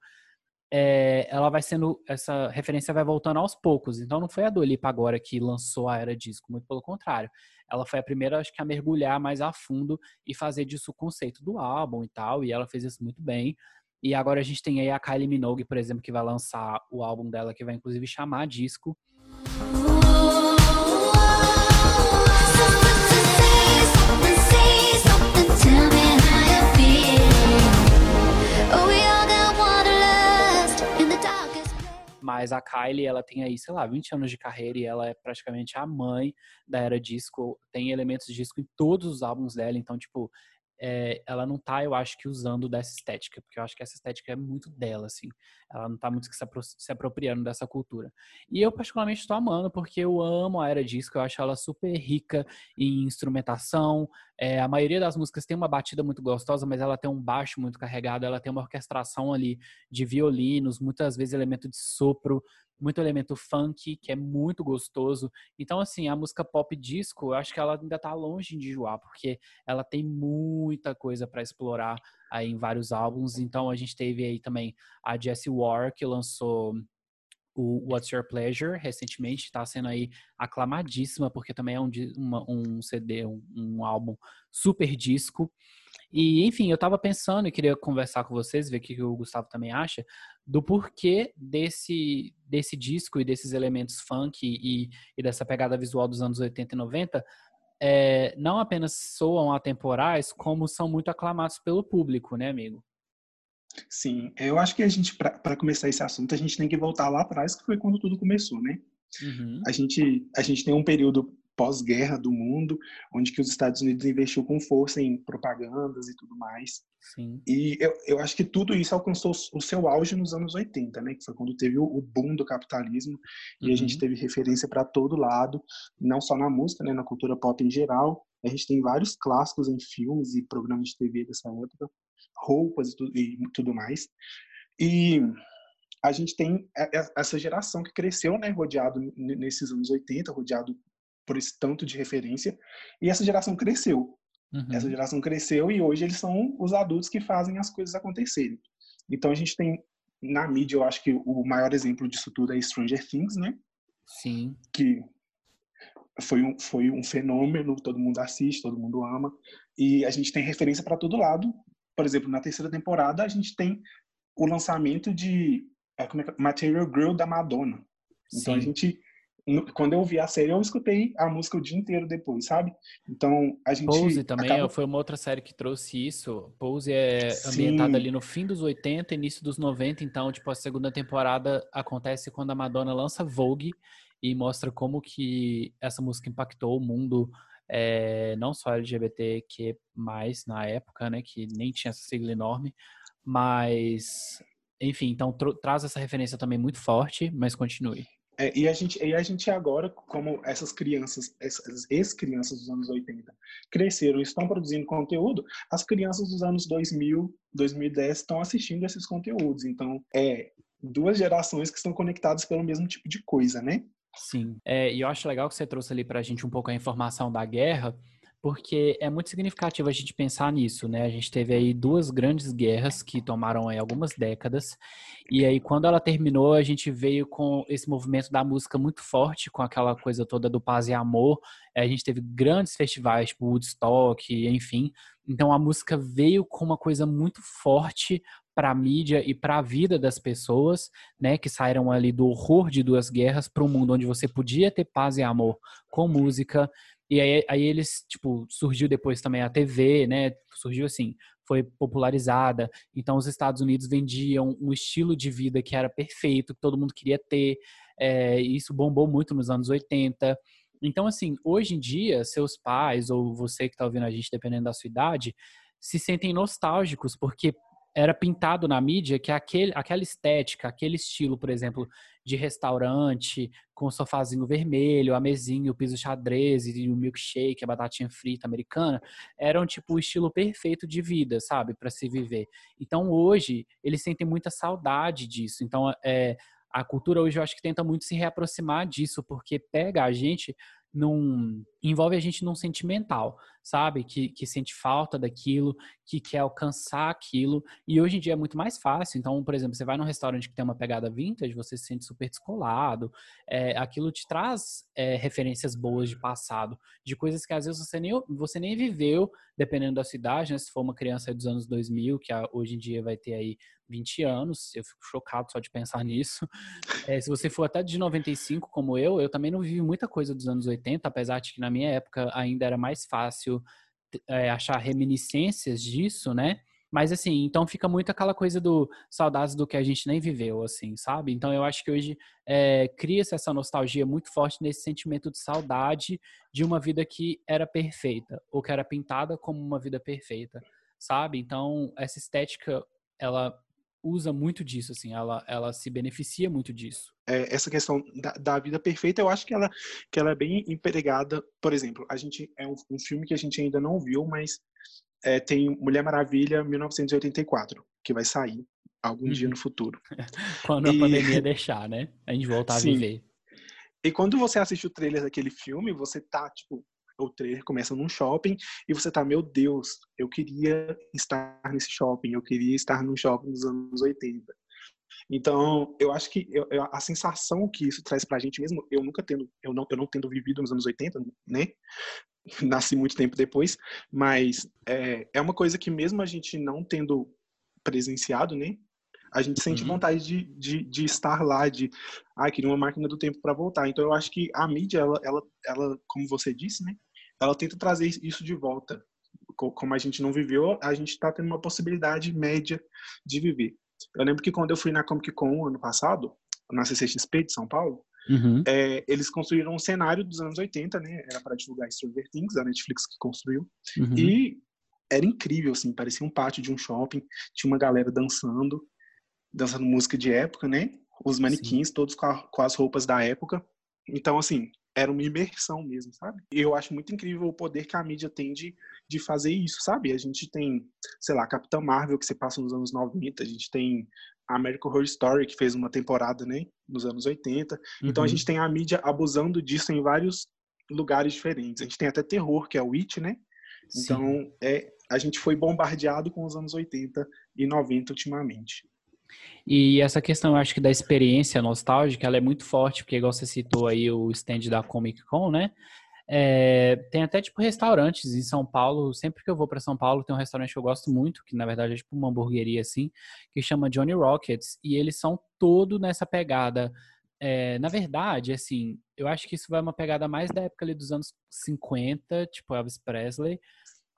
é, ela vai sendo, essa referência vai voltando aos poucos. Então não foi a Dua Lipa agora que lançou a Era Disco, muito pelo contrário. Ela foi a primeira, acho que, a mergulhar mais a fundo e fazer disso o conceito do álbum e tal, e ela fez isso muito bem. E agora a gente tem aí a Kylie Minogue, por exemplo, que vai lançar o álbum dela, que vai inclusive chamar disco. Mas a Kylie, ela tem aí, sei lá, 20 anos de carreira e ela é praticamente a mãe da era disco. Tem elementos disco em todos os álbuns dela, então, tipo, é, ela não tá, eu acho que, usando dessa estética, porque eu acho que essa estética é muito dela, assim. Ela não tá muito se, apro se apropriando dessa cultura. E eu, particularmente, estou amando, porque eu amo a era disco, eu acho ela super rica em instrumentação. É, a maioria das músicas tem uma batida muito gostosa, mas ela tem um baixo muito carregado, ela tem uma orquestração ali de violinos, muitas vezes elemento de sopro muito elemento funk, que é muito gostoso. Então, assim, a música pop disco, eu acho que ela ainda tá longe de enjoar, porque ela tem muita coisa para explorar aí em vários álbuns. Então, a gente teve aí também a Jessie Ware, que lançou o What's Your Pleasure recentemente, está sendo aí aclamadíssima, porque também é um, uma, um CD, um, um álbum super disco. E, enfim, eu estava pensando e queria conversar com vocês, ver o que o Gustavo também acha, do porquê desse, desse disco e desses elementos funk e, e dessa pegada visual dos anos 80 e 90 é, não apenas soam atemporais, como são muito aclamados pelo público, né, amigo? Sim, eu acho que a gente, para começar esse assunto, a gente tem que voltar lá atrás, que foi quando tudo começou, né? Uhum. A, gente, a gente tem um período pós-guerra do mundo, onde que os Estados Unidos investiu com força em propagandas e tudo mais. Sim. E eu, eu acho que tudo isso alcançou o seu auge nos anos 80, né? Que foi quando teve o, boom do capitalismo uhum. e a gente uhum. teve referência para todo lado, não só na música, né? Na cultura pop em geral. A gente tem vários clássicos em filmes e programas de TV dessa época, roupas e tudo, e tudo mais. E a gente tem essa geração que cresceu, né, rodeado nesses anos 80, rodeado por esse tanto de referência. E essa geração cresceu. Uhum. Essa geração cresceu e hoje eles são os adultos que fazem as coisas acontecerem. Então a gente tem na mídia, eu acho que o maior exemplo disso tudo é Stranger Things, né? Sim. Que foi um, foi um fenômeno, todo mundo assiste, todo mundo ama. E a gente tem referência para todo lado. Por exemplo, na terceira temporada, a gente tem o lançamento de é, é, é Material Girl da Madonna. Então Sim. a gente quando eu vi a série, eu escutei a música o dia inteiro depois, sabe? Então, a gente. Pose também acaba... foi uma outra série que trouxe isso. Pose é ambientada ali no fim dos 80, início dos 90. Então, tipo, a segunda temporada acontece quando a Madonna lança Vogue e mostra como que essa música impactou o mundo. É, não só LGBTQ+, na época, né, que nem tinha essa sigla enorme, mas, enfim, então traz essa referência também muito forte, mas continue. É, e, a gente, e a gente agora, como essas crianças, essas ex-crianças dos anos 80 cresceram e estão produzindo conteúdo, as crianças dos anos 2000, 2010 estão assistindo esses conteúdos. Então, é duas gerações que estão conectadas pelo mesmo tipo de coisa, né? Sim. É, e eu acho legal que você trouxe ali para a gente um pouco a informação da guerra, porque é muito significativo a gente pensar nisso, né? A gente teve aí duas grandes guerras que tomaram aí algumas décadas, e aí quando ela terminou, a gente veio com esse movimento da música muito forte, com aquela coisa toda do paz e amor. A gente teve grandes festivais, tipo Woodstock, enfim. Então a música veio com uma coisa muito forte para a mídia e para a vida das pessoas, né, que saíram ali do horror de duas guerras para um mundo onde você podia ter paz e amor com música, e aí, aí eles, tipo, surgiu depois também a TV, né? Surgiu assim, foi popularizada. Então os Estados Unidos vendiam um estilo de vida que era perfeito, que todo mundo queria ter. É, isso bombou muito nos anos 80. Então, assim, hoje em dia, seus pais ou você que está ouvindo a gente, dependendo da sua idade, se sentem nostálgicos, porque era pintado na mídia que aquele, aquela estética, aquele estilo, por exemplo, de restaurante, com sofazinho vermelho, a mesinha, o piso xadrez e o milkshake, a batatinha frita americana, eram tipo o estilo perfeito de vida, sabe, para se viver. Então hoje eles sentem muita saudade disso. Então é, a cultura hoje eu acho que tenta muito se reaproximar disso, porque pega a gente num envolve a gente num sentimental, sabe? Que, que sente falta daquilo, que quer alcançar aquilo. E hoje em dia é muito mais fácil. Então, por exemplo, você vai num restaurante que tem uma pegada vintage, você se sente super descolado. É, aquilo te traz é, referências boas de passado, de coisas que às vezes você nem, você nem viveu, dependendo da cidade, né? Se for uma criança dos anos 2000, que hoje em dia vai ter aí 20 anos, eu fico chocado só de pensar [laughs] nisso. É, se você for até de 95, como eu, eu também não vivi muita coisa dos anos 80, apesar de que na minha época ainda era mais fácil é, achar reminiscências disso, né? Mas assim, então fica muito aquela coisa do saudades do que a gente nem viveu, assim, sabe? Então eu acho que hoje é, cria-se essa nostalgia muito forte nesse sentimento de saudade de uma vida que era perfeita, ou que era pintada como uma vida perfeita, sabe? Então essa estética, ela usa muito disso, assim, ela, ela se beneficia muito disso. É, essa questão da, da, vida perfeita, eu acho que ela, que ela é bem empregada. Por exemplo, a gente é um, um filme que a gente ainda não viu, mas é, tem Mulher Maravilha 1984, que vai sair algum uhum. dia no futuro. [laughs] quando a pandemia [laughs] deixar, né? A gente voltar Sim. a viver. E quando você assiste o trailer daquele filme, você tá, tipo, o trailer começa num shopping e você tá, meu Deus, eu queria estar nesse shopping, eu queria estar num shopping dos anos 80. Então, eu acho que eu, a sensação que isso traz pra gente mesmo, eu nunca tendo, eu não, eu não tendo vivido nos anos 80, né? Nasci muito tempo depois, mas é, é uma coisa que mesmo a gente não tendo presenciado, né? A gente sente uhum. vontade de, de, de, estar lá, de, ah, queria uma máquina do tempo para voltar. Então, eu acho que a mídia, ela, ela, ela, como você disse, né? Ela tenta trazer isso de volta. Como a gente não viveu, a gente está tendo uma possibilidade média de viver. Eu lembro que quando eu fui na Comic Con ano passado, na CCXP de São Paulo, uhum. é, eles construíram um cenário dos anos 80, né? Era para divulgar Stranger Things, a Netflix que construiu. Uhum. E era incrível, assim, parecia um pátio de um shopping, tinha uma galera dançando, dançando música de época, né? Os manequins, Sim. todos com, a, com as roupas da época. Então, assim, era uma imersão mesmo, sabe? E eu acho muito incrível o poder que a mídia tem de, de fazer isso, sabe? A gente tem, sei lá, Capitã Marvel, que se passa nos anos 90, a gente tem a American Horror Story, que fez uma temporada, né, nos anos 80. Uhum. Então a uhum. gente tem a mídia abusando disso em vários lugares diferentes. A gente tem até terror, que é o It, né? Então, é, a gente foi bombardeado com os anos 80 e 90 ultimamente. E essa questão, eu acho que da experiência nostálgica, ela é muito forte, porque igual você citou aí o stand da Comic Con, né? É, tem até tipo restaurantes em São Paulo. Sempre que eu vou para São Paulo, tem um restaurante que eu gosto muito, que na verdade é tipo uma hamburgueria assim, que chama Johnny Rockets, e eles são todo nessa pegada. É, na verdade, assim, eu acho que isso vai uma pegada mais da época ali dos anos 50, tipo Elvis Presley,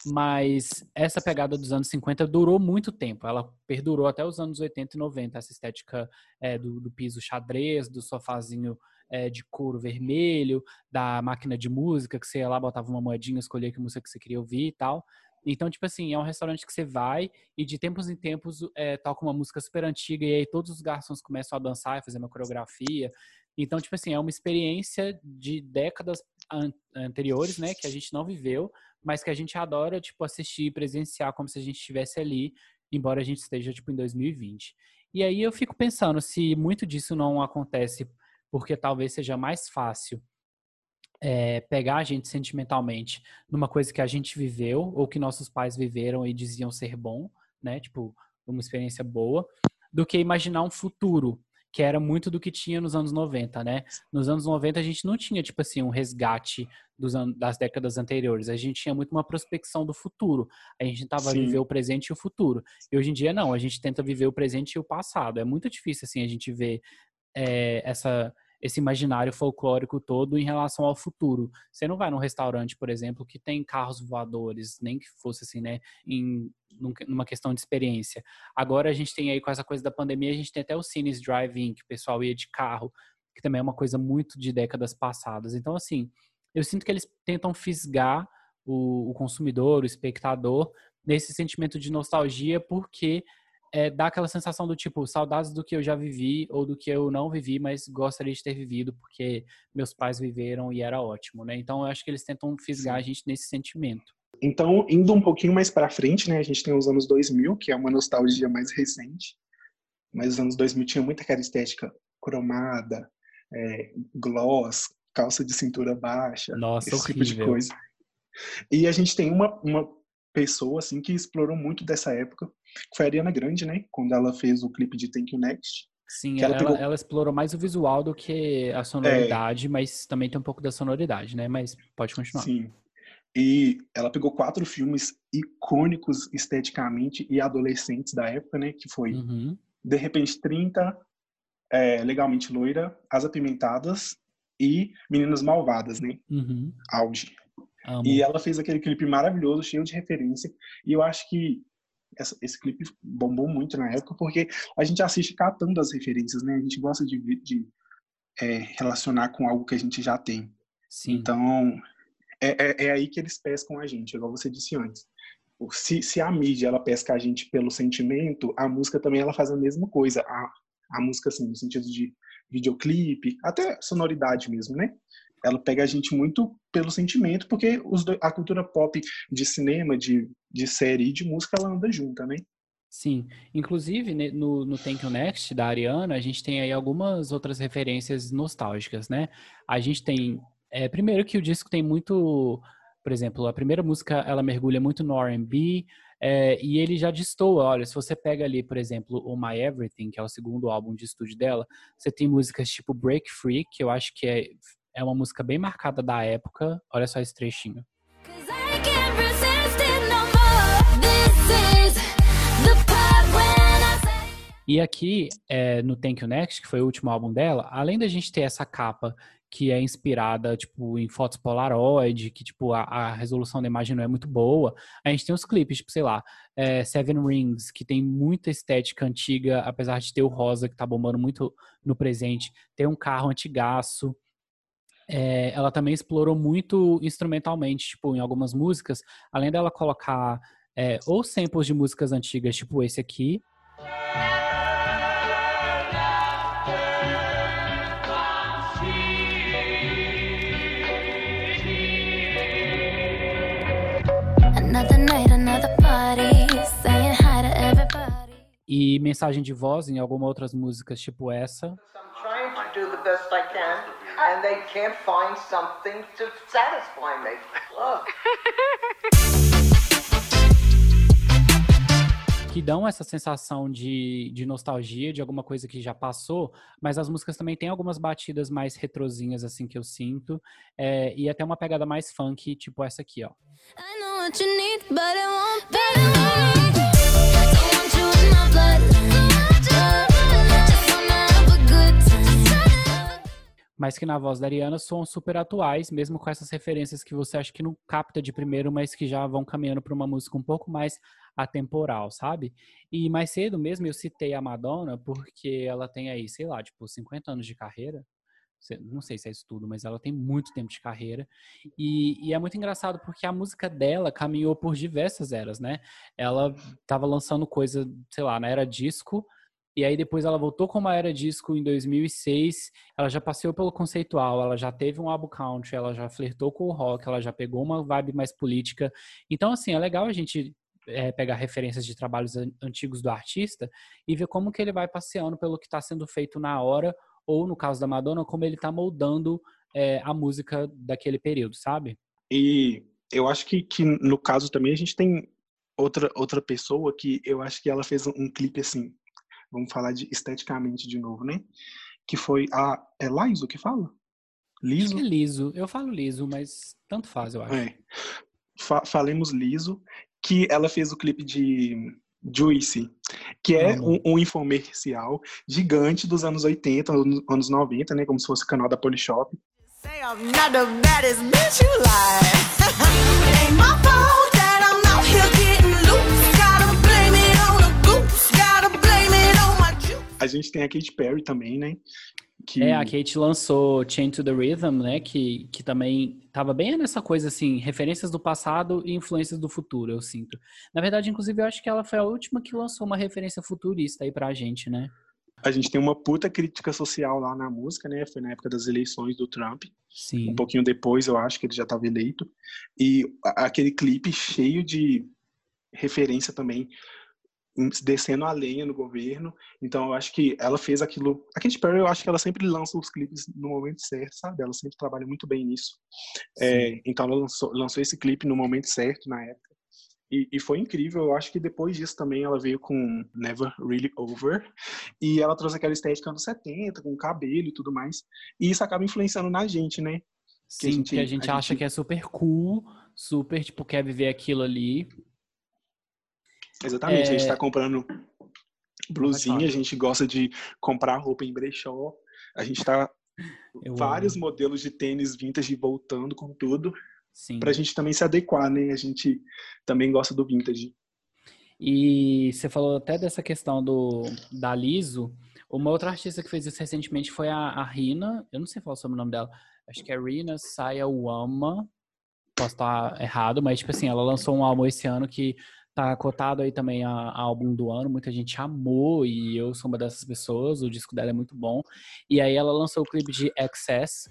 mas essa pegada dos anos 50 durou muito tempo. Ela perdurou até os anos 80 e 90. Essa estética é, do, do, piso xadrez, do sofazinho é, de couro vermelho, da máquina de música, que você ia lá, botava uma moedinha, escolhia que música que você queria ouvir e tal. Então, tipo assim, é um restaurante que você vai e de tempos em tempos é, toca uma música super antiga e aí todos os garçons começam a dançar e fazer uma coreografia. Então, tipo assim, é uma experiência de décadas an anteriores, né, que a gente não viveu, mas que a gente adora, tipo, assistir, presenciar como se a gente estivesse ali, embora a gente esteja, tipo, em 2020. E aí eu fico pensando se muito disso não acontece porque talvez seja mais fácil é, pegar a gente sentimentalmente numa coisa que a gente viveu ou que nossos pais viveram e diziam ser bom, né? Tipo, uma experiência boa, do que imaginar um futuro que era muito do que tinha nos anos 90, né? Nos anos 90 a gente não tinha, tipo assim, um resgate dos das décadas anteriores. A gente tinha muito uma prospecção do futuro. A gente tentava Sim. viver o presente e o futuro. E hoje em dia não, a gente tenta viver o presente e o passado. É muito difícil, assim, a gente ver é, essa esse imaginário folclórico todo em relação ao futuro. Você não vai num restaurante, por exemplo, que tem carros voadores, nem que fosse assim, né, em numa questão de experiência. Agora a gente tem aí com essa coisa da pandemia, a gente tem até o Cines Drive-In, que o pessoal ia de carro, que também é uma coisa muito de décadas passadas. Então, assim, eu sinto que eles tentam fisgar o, o consumidor, o espectador, nesse sentimento de nostalgia, porque é, dá aquela sensação do tipo, saudades do que eu já vivi ou do que eu não vivi, mas gostaria de ter vivido porque meus pais viveram e era ótimo, né? Então eu acho que eles tentam fisgar Sim. a gente nesse sentimento. Então, indo um pouquinho mais para frente, né, a gente tem os anos 2000, que é uma nostalgia mais recente, mas os anos 2000 tinha muita cara estética cromada, é, gloss, calça de cintura baixa, Nossa, esse horrível. tipo de coisa. E a gente tem uma, uma pessoa assim que explorou muito dessa época, que foi a Ariana Grande, né? Quando ela fez o clipe de Thank You Next. Sim, ela, ela, pegou... ela, explorou mais o visual do que a sonoridade, é... mas também tem um pouco da sonoridade, né? Mas pode continuar. Sim. E ela pegou quatro filmes icônicos esteticamente e adolescentes da época, né? Que foi uhum. De repente 30, é, Legalmente Loira, As Apimentadas e Meninas Malvadas, né? Uhum. Auge. Amo. E ela fez aquele clipe maravilhoso, cheio de referência. E eu acho que essa, esse clipe bombou muito na época, porque a gente assiste catando as referências, né? A gente gosta de, de é, relacionar com algo que a gente já tem. Sim. Então, é, é, é, aí que eles pescam a gente, igual você disse antes. Se, se a mídia ela pesca a gente pelo sentimento, a música também ela faz a mesma coisa. A, a música, assim, no sentido de videoclipe, até sonoridade mesmo, né? Ela pega a gente muito pelo sentimento, porque os, a cultura pop de cinema, de, de série e de música, ela anda junta, né? Sim, inclusive no, no Thank You Next da Ariana, a gente tem aí algumas outras referências nostálgicas, né? A gente tem, é, primeiro que o disco tem muito, por exemplo, a primeira música ela mergulha muito no R&B, é, e ele já destoa, olha, se você pega ali, por exemplo, o My Everything, que é o segundo álbum de estúdio dela, você tem músicas tipo Break Free, que eu acho que é é uma música bem marcada da época. Olha só esse trechinho. E aqui, é, no Thank You Next, que foi o último álbum dela, além da gente ter essa capa que é inspirada, tipo, em fotos Polaroid, que, tipo, a, a, resolução da imagem não é muito boa. A gente tem os clipes, tipo, sei lá, é, Seven Rings, que tem muita estética antiga, apesar de ter o rosa, que tá bombando muito no presente. Tem um carro antigaço é, ela também explorou muito instrumentalmente, tipo, em algumas músicas, além dela colocar é, ou samples de músicas antigas, tipo esse aqui. E mensagem de voz em algumas outras músicas, tipo essa. Do the best I can, and they can't find something to satisfy me. Look. que dão essa sensação de, de nostalgia, de alguma coisa que já passou, mas as músicas também têm algumas batidas mais retrozinhas, assim, que eu sinto, é, e até uma pegada mais funk, tipo essa aqui, ó. I know what you need, but it won't be mas que na voz da Ariana são super atuais, mesmo com essas referências que você acha que não capta de primeiro, mas que já vão caminhando para uma música um pouco mais atemporal, sabe? E mais cedo mesmo eu citei a Madonna porque ela tem aí, sei lá, tipo 50 anos de carreira. Não sei se é isso tudo, mas ela tem muito tempo de carreira. E, e é muito engraçado porque a música dela caminhou por diversas eras, né? Ela estava lançando coisa, sei lá, na era disco, e aí depois ela voltou com uma era disco em 2006. Ela já passeou pelo conceitual, ela já teve um álbum country, ela já flertou com o rock, ela já pegou uma vibe mais política. Então assim é legal a gente é, pegar referências de trabalhos antigos do artista e ver como que ele vai passeando pelo que está sendo feito na hora ou no caso da Madonna como ele está moldando é, a música daquele período, sabe? E eu acho que, que no caso também a gente tem outra outra pessoa que eu acho que ela fez um, um clipe assim vamos falar de esteticamente de novo, né? Que foi a. É Liso que fala? Liso? Acho que é liso. Eu falo liso, mas tanto faz, eu acho. É. Fa falemos liso, que ela fez o clipe de Juicy, que é um, um infomercial gigante dos anos 80, anos 90, né? Como se fosse o canal da Polishop. Say I'm not the baddest bitch you like. [laughs] Ain't my fault a gente tem a Katy Perry também, né? Que... É, a Kate lançou Chain to the Rhythm, né? Que, que também tava bem nessa coisa assim, referências do passado e influências do futuro, eu sinto. Na verdade, inclusive, eu acho que ela foi a última que lançou uma referência futurista aí pra gente, né? A gente tem uma puta crítica social lá na música, né? Foi na época das eleições do Trump. Sim. Um pouquinho depois, eu acho que ele já estava eleito. E aquele clipe cheio de referência também descendo a lenha no governo. Então eu acho que ela fez aquilo. A Katy Perry, eu acho que ela sempre lança os clipes no momento certo, sabe? Ela sempre trabalha muito bem nisso. É, então ela lançou, lançou, esse clipe no momento certo, na época. E, e, foi incrível. Eu acho que depois disso também ela veio com Never Really Over. E ela trouxe aquela estética anos 70, com cabelo e tudo mais. E isso acaba influenciando na gente, né? Que Sim, a gente, que a gente a acha gente... que é super cool, super, tipo, quer viver aquilo ali. Exatamente, é... a gente está comprando blusinha, a gente gosta de comprar roupa em brechó, a gente está vários amo. modelos de tênis vintage voltando com tudo, para a gente também se adequar, né? A gente também gosta do vintage. E você falou até dessa questão do da Liso. Uma outra artista que fez isso recentemente foi a, a Rina. Eu não sei falar sobre o nome dela. Acho que é Rina Sayawama. Posso estar errado, mas tipo assim, ela lançou um álbum esse ano que Tá cotado aí também a, a, álbum do ano, muita gente amou e eu sou uma dessas pessoas, o disco dela é muito bom. E aí ela lançou o clipe de Excess.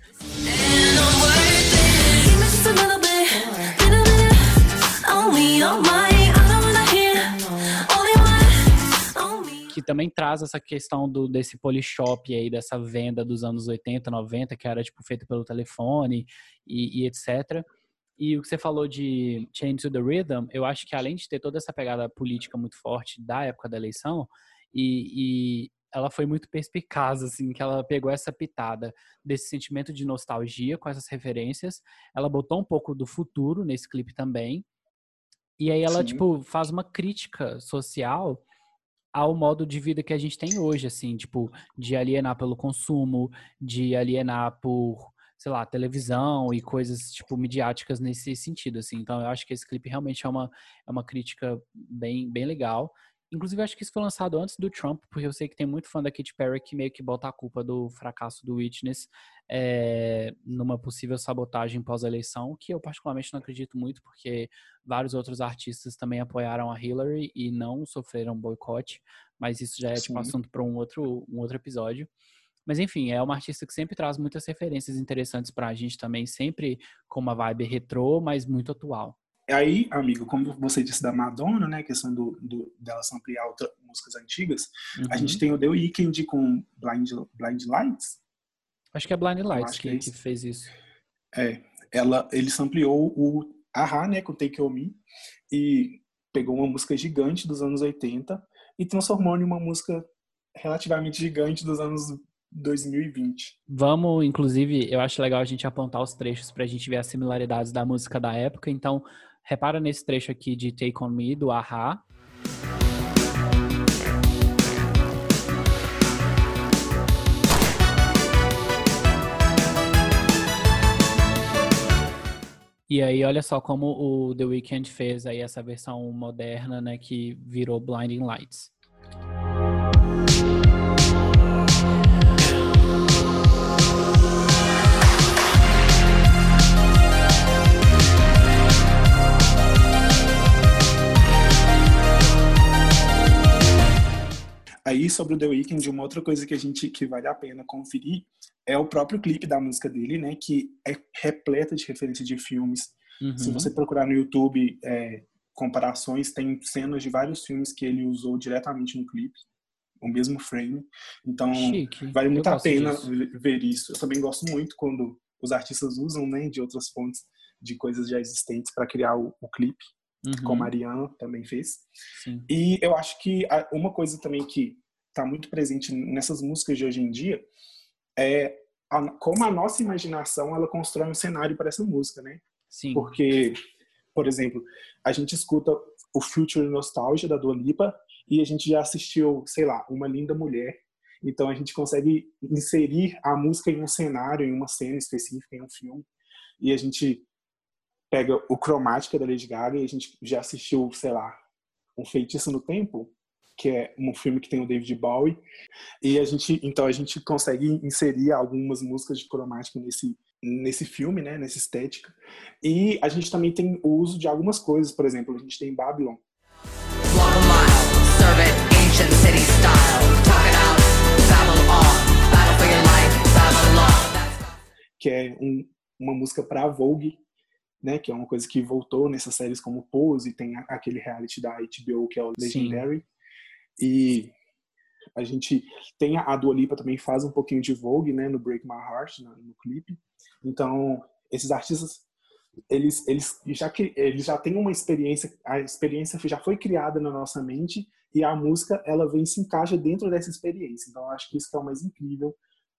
Que também traz essa questão do, desse polishop aí, dessa venda dos anos 80, 90, que era tipo feito pelo telefone e, e etc. E o que você falou de Change to the Rhythm, eu acho que além de ter toda essa pegada política muito forte da época da eleição, e, e ela foi muito perspicaz, assim, que ela pegou essa pitada desse sentimento de nostalgia com essas referências, ela botou um pouco do futuro nesse clipe também, e aí ela, Sim. tipo, faz uma crítica social ao modo de vida que a gente tem hoje, assim, tipo, de alienar pelo consumo, de alienar por sei lá, televisão e coisas, tipo, midiáticas nesse sentido, assim. Então, eu acho que esse clipe realmente é uma, é uma crítica bem, bem legal. Inclusive, acho que isso foi lançado antes do Trump, porque eu sei que tem muito fã da Katy Perry que meio que bota a culpa do fracasso do Witness é, numa possível sabotagem pós-eleição, que eu particularmente não acredito muito, porque vários outros artistas também apoiaram a Hillary e não sofreram boicote, mas isso já é tipo assunto para um outro, um outro episódio. Mas enfim, é uma artista que sempre traz muitas referências interessantes pra gente também, sempre com uma vibe retrô, mas muito atual. Aí, amigo, como você disse da Madonna, né, questão do, do dela ampliar outras músicas antigas, uhum. a gente tem o The Weeknd com Blind, Blind Lights. Acho que é Blind Lights que, que, é que, fez isso. É, ela, ele ampliou o Aha, né, com Take On Me, e pegou uma música gigante dos anos 80 e transformou em uma música relativamente gigante dos anos 2020. Vamos, inclusive, eu acho legal a gente apontar os trechos para a gente ver as similaridades da música da época. Então, repara nesse trecho aqui de Take On Me, do Aha. E aí, olha só como o The Weeknd fez aí essa versão moderna, né, que virou Blinding Lights. Aí, sobre o The Weeknd, uma outra coisa que a gente que vale a pena conferir é o próprio clipe da música dele, né? Que é repleta de referência de filmes. Uhum. Se você procurar no YouTube é, comparações, tem cenas de vários filmes que ele usou diretamente no clipe, o mesmo frame. Então, Chique. vale muito a pena disso. ver isso. Eu também gosto muito quando os artistas usam, né, de outras fontes de coisas já existentes para criar o, o clipe uhum. como a Ariana também fez. Sim. E eu acho que uma coisa também que está muito presente nessas músicas de hoje em dia é a, como a nossa imaginação ela constrói um cenário para essa música, né? Sim. Porque, por exemplo, a gente escuta o Future Nostalgia da Dua Lipa e a gente já assistiu, sei lá, Uma Linda Mulher. Então a gente consegue inserir a música em um cenário, em uma cena específica, em um filme. E a gente pega o Cromática da Lady Gaga e a gente já assistiu, sei lá, Um Feitiço no Tempo, que é um filme que tem o David Bowie. E a gente, então a gente consegue inserir algumas músicas de cromática nesse nesse filme, né, nessa estética. E a gente também tem o uso de algumas coisas, por exemplo, a gente tem Babylon. Que é um, uma música para Vogue, né, que é uma coisa que voltou nessas séries como Pose, tem aquele reality da HBO que é o Legendary. Sim. E a gente tem a Dua Lipa também faz um pouquinho de Vogue, né, no Break My Heart, no, no clipe. Então, esses artistas eles eles já que eles já têm uma experiência, a experiência já foi criada na nossa mente e a música ela vem se encaixa dentro dessa experiência. Então, eu acho que isso que é o mais incrível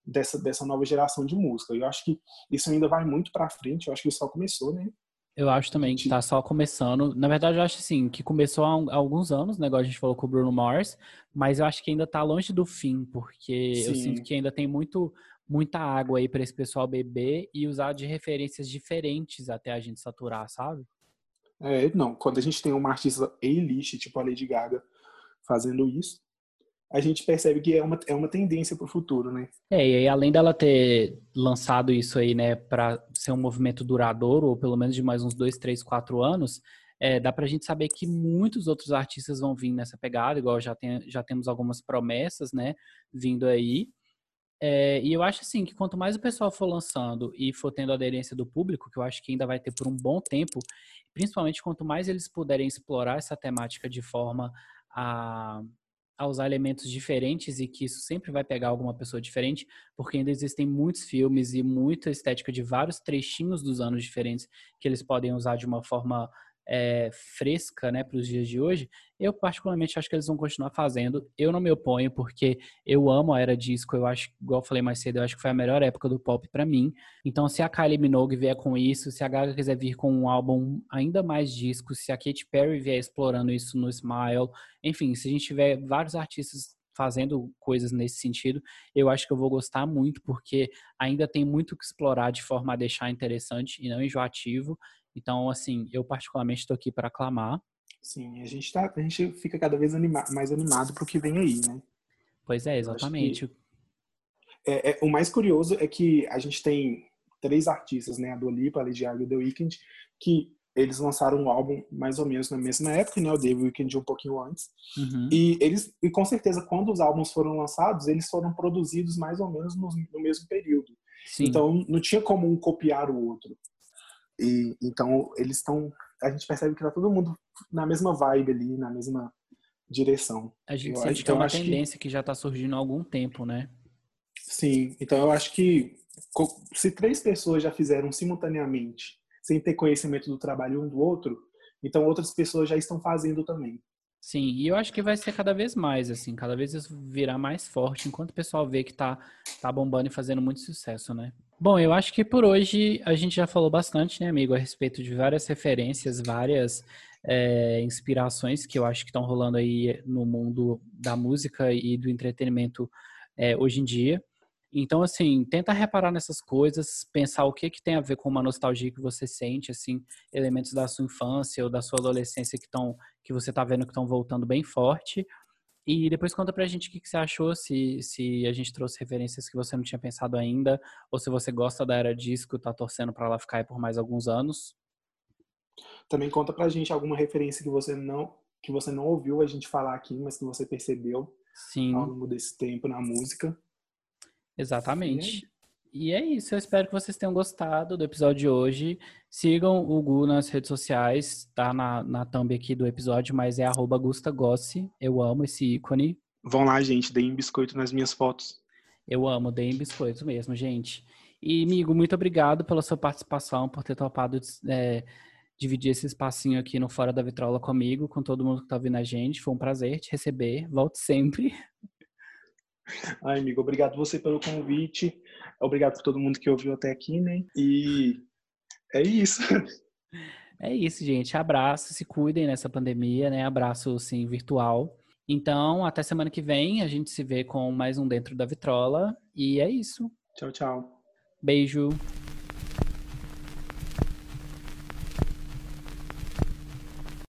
dessa, dessa nova geração de música. Eu acho que isso ainda vai muito para frente, eu acho que isso só começou, né? Eu acho também que tá só começando. Na verdade, eu acho assim, que começou há alguns anos, né? Igual a gente falou com o Bruno Mars, mas eu acho que ainda tá longe do fim, porque Sim. eu sinto que ainda tem muito muita água aí para esse pessoal beber e usar de referências diferentes até a gente saturar, sabe? É, não, quando a gente tem uma artista A-list, tipo a Lady Gaga, fazendo isso, a gente percebe que é uma, é uma tendência para o futuro, né? É, e aí, além dela ter lançado isso aí, né, para ser um movimento duradouro, ou pelo menos de mais uns dois, três, quatro anos, é, dá para a gente saber que muitos outros artistas vão vir nessa pegada, igual já, tem, já temos algumas promessas, né, vindo aí. É, e eu acho assim que quanto mais o pessoal for lançando e for tendo aderência do público, que eu acho que ainda vai ter por um bom tempo, principalmente quanto mais eles puderem explorar essa temática de forma a a usar elementos diferentes e que isso sempre vai pegar alguma pessoa diferente, porque ainda existem muitos filmes e muita estética de vários trechinhos dos anos diferentes que eles podem usar de uma forma é, fresca né, para os dias de hoje, eu particularmente acho que eles vão continuar fazendo. Eu não me oponho, porque eu amo a era disco. Eu acho, igual eu falei mais cedo, eu acho que foi a melhor época do pop para mim. Então, se a Kylie Minogue vier com isso, se a Gaga quiser vir com um álbum ainda mais disco, se a Katy Perry vier explorando isso no Smile, enfim, se a gente tiver vários artistas fazendo coisas nesse sentido, eu acho que eu vou gostar muito, porque ainda tem muito que explorar de forma a deixar interessante e não enjoativo. Então, assim, eu particularmente estou aqui para aclamar. Sim, a gente, tá, a gente fica cada vez anima, mais animado para o que vem aí, né? Pois é, exatamente. É, é, o mais curioso é que a gente tem três artistas, né? A Dua Lipa, a Lady Gaga e o The Weeknd, que eles lançaram um álbum mais ou menos na mesma época, né? O The Weeknd um pouquinho antes. Uhum. E eles, e com certeza, quando os álbuns foram lançados, eles foram produzidos mais ou menos no, no mesmo período. Sim. Então, não tinha como um copiar o outro. E, então, eles estão. A gente percebe que tá todo mundo na mesma vibe ali, na mesma direção. A gente eu sente que é uma tendência que... que já está surgindo há algum tempo, né? Sim, então eu acho que se três pessoas já fizeram simultaneamente, sem ter conhecimento do trabalho um do outro, então outras pessoas já estão fazendo também. Sim, e eu acho que vai ser cada vez mais, assim, cada vez isso virá mais forte, enquanto o pessoal vê que tá, tá bombando e fazendo muito sucesso, né? Bom, eu acho que por hoje a gente já falou bastante, né, amigo, a respeito de várias referências, várias é, inspirações que eu acho que estão rolando aí no mundo da música e do entretenimento é, hoje em dia. Então, assim, tenta reparar nessas coisas, pensar o que, que tem a ver com uma nostalgia que você sente, assim, elementos da sua infância ou da sua adolescência que, estão que você está vendo que estão voltando bem forte, e depois conta pra gente o que, que, você achou, se, se a gente trouxe referências que você não tinha pensado ainda, ou se você gosta da era disco, tá torcendo para ela ficar aí por mais alguns anos. Também conta pra gente alguma referência que você não que você não ouviu a gente falar aqui, mas que você percebeu Sim. ao longo desse tempo na música. Exatamente. E é isso, eu espero que vocês tenham gostado do episódio de hoje. Sigam o Gu nas redes sociais, tá na, na thumb aqui do episódio, mas é arroba GustaGossi. Eu amo esse ícone. Vão lá, gente, deem biscoito nas minhas fotos. Eu amo, deem biscoito mesmo, gente. E, amigo, muito obrigado pela sua participação, por ter topado é, dividir esse espacinho aqui no Fora da Vitrola comigo, com todo mundo que tá ouvindo a gente. Foi um prazer te receber. Volte sempre. [laughs] Ai, amigo, obrigado você pelo convite. Obrigado por todo mundo que ouviu até aqui, né? E é isso. É isso, gente. Abraço, se cuidem nessa pandemia, né? Abraço, sim, virtual. Então, até semana que vem, a gente se vê com mais um Dentro da Vitrola. E é isso. Tchau, tchau. Beijo.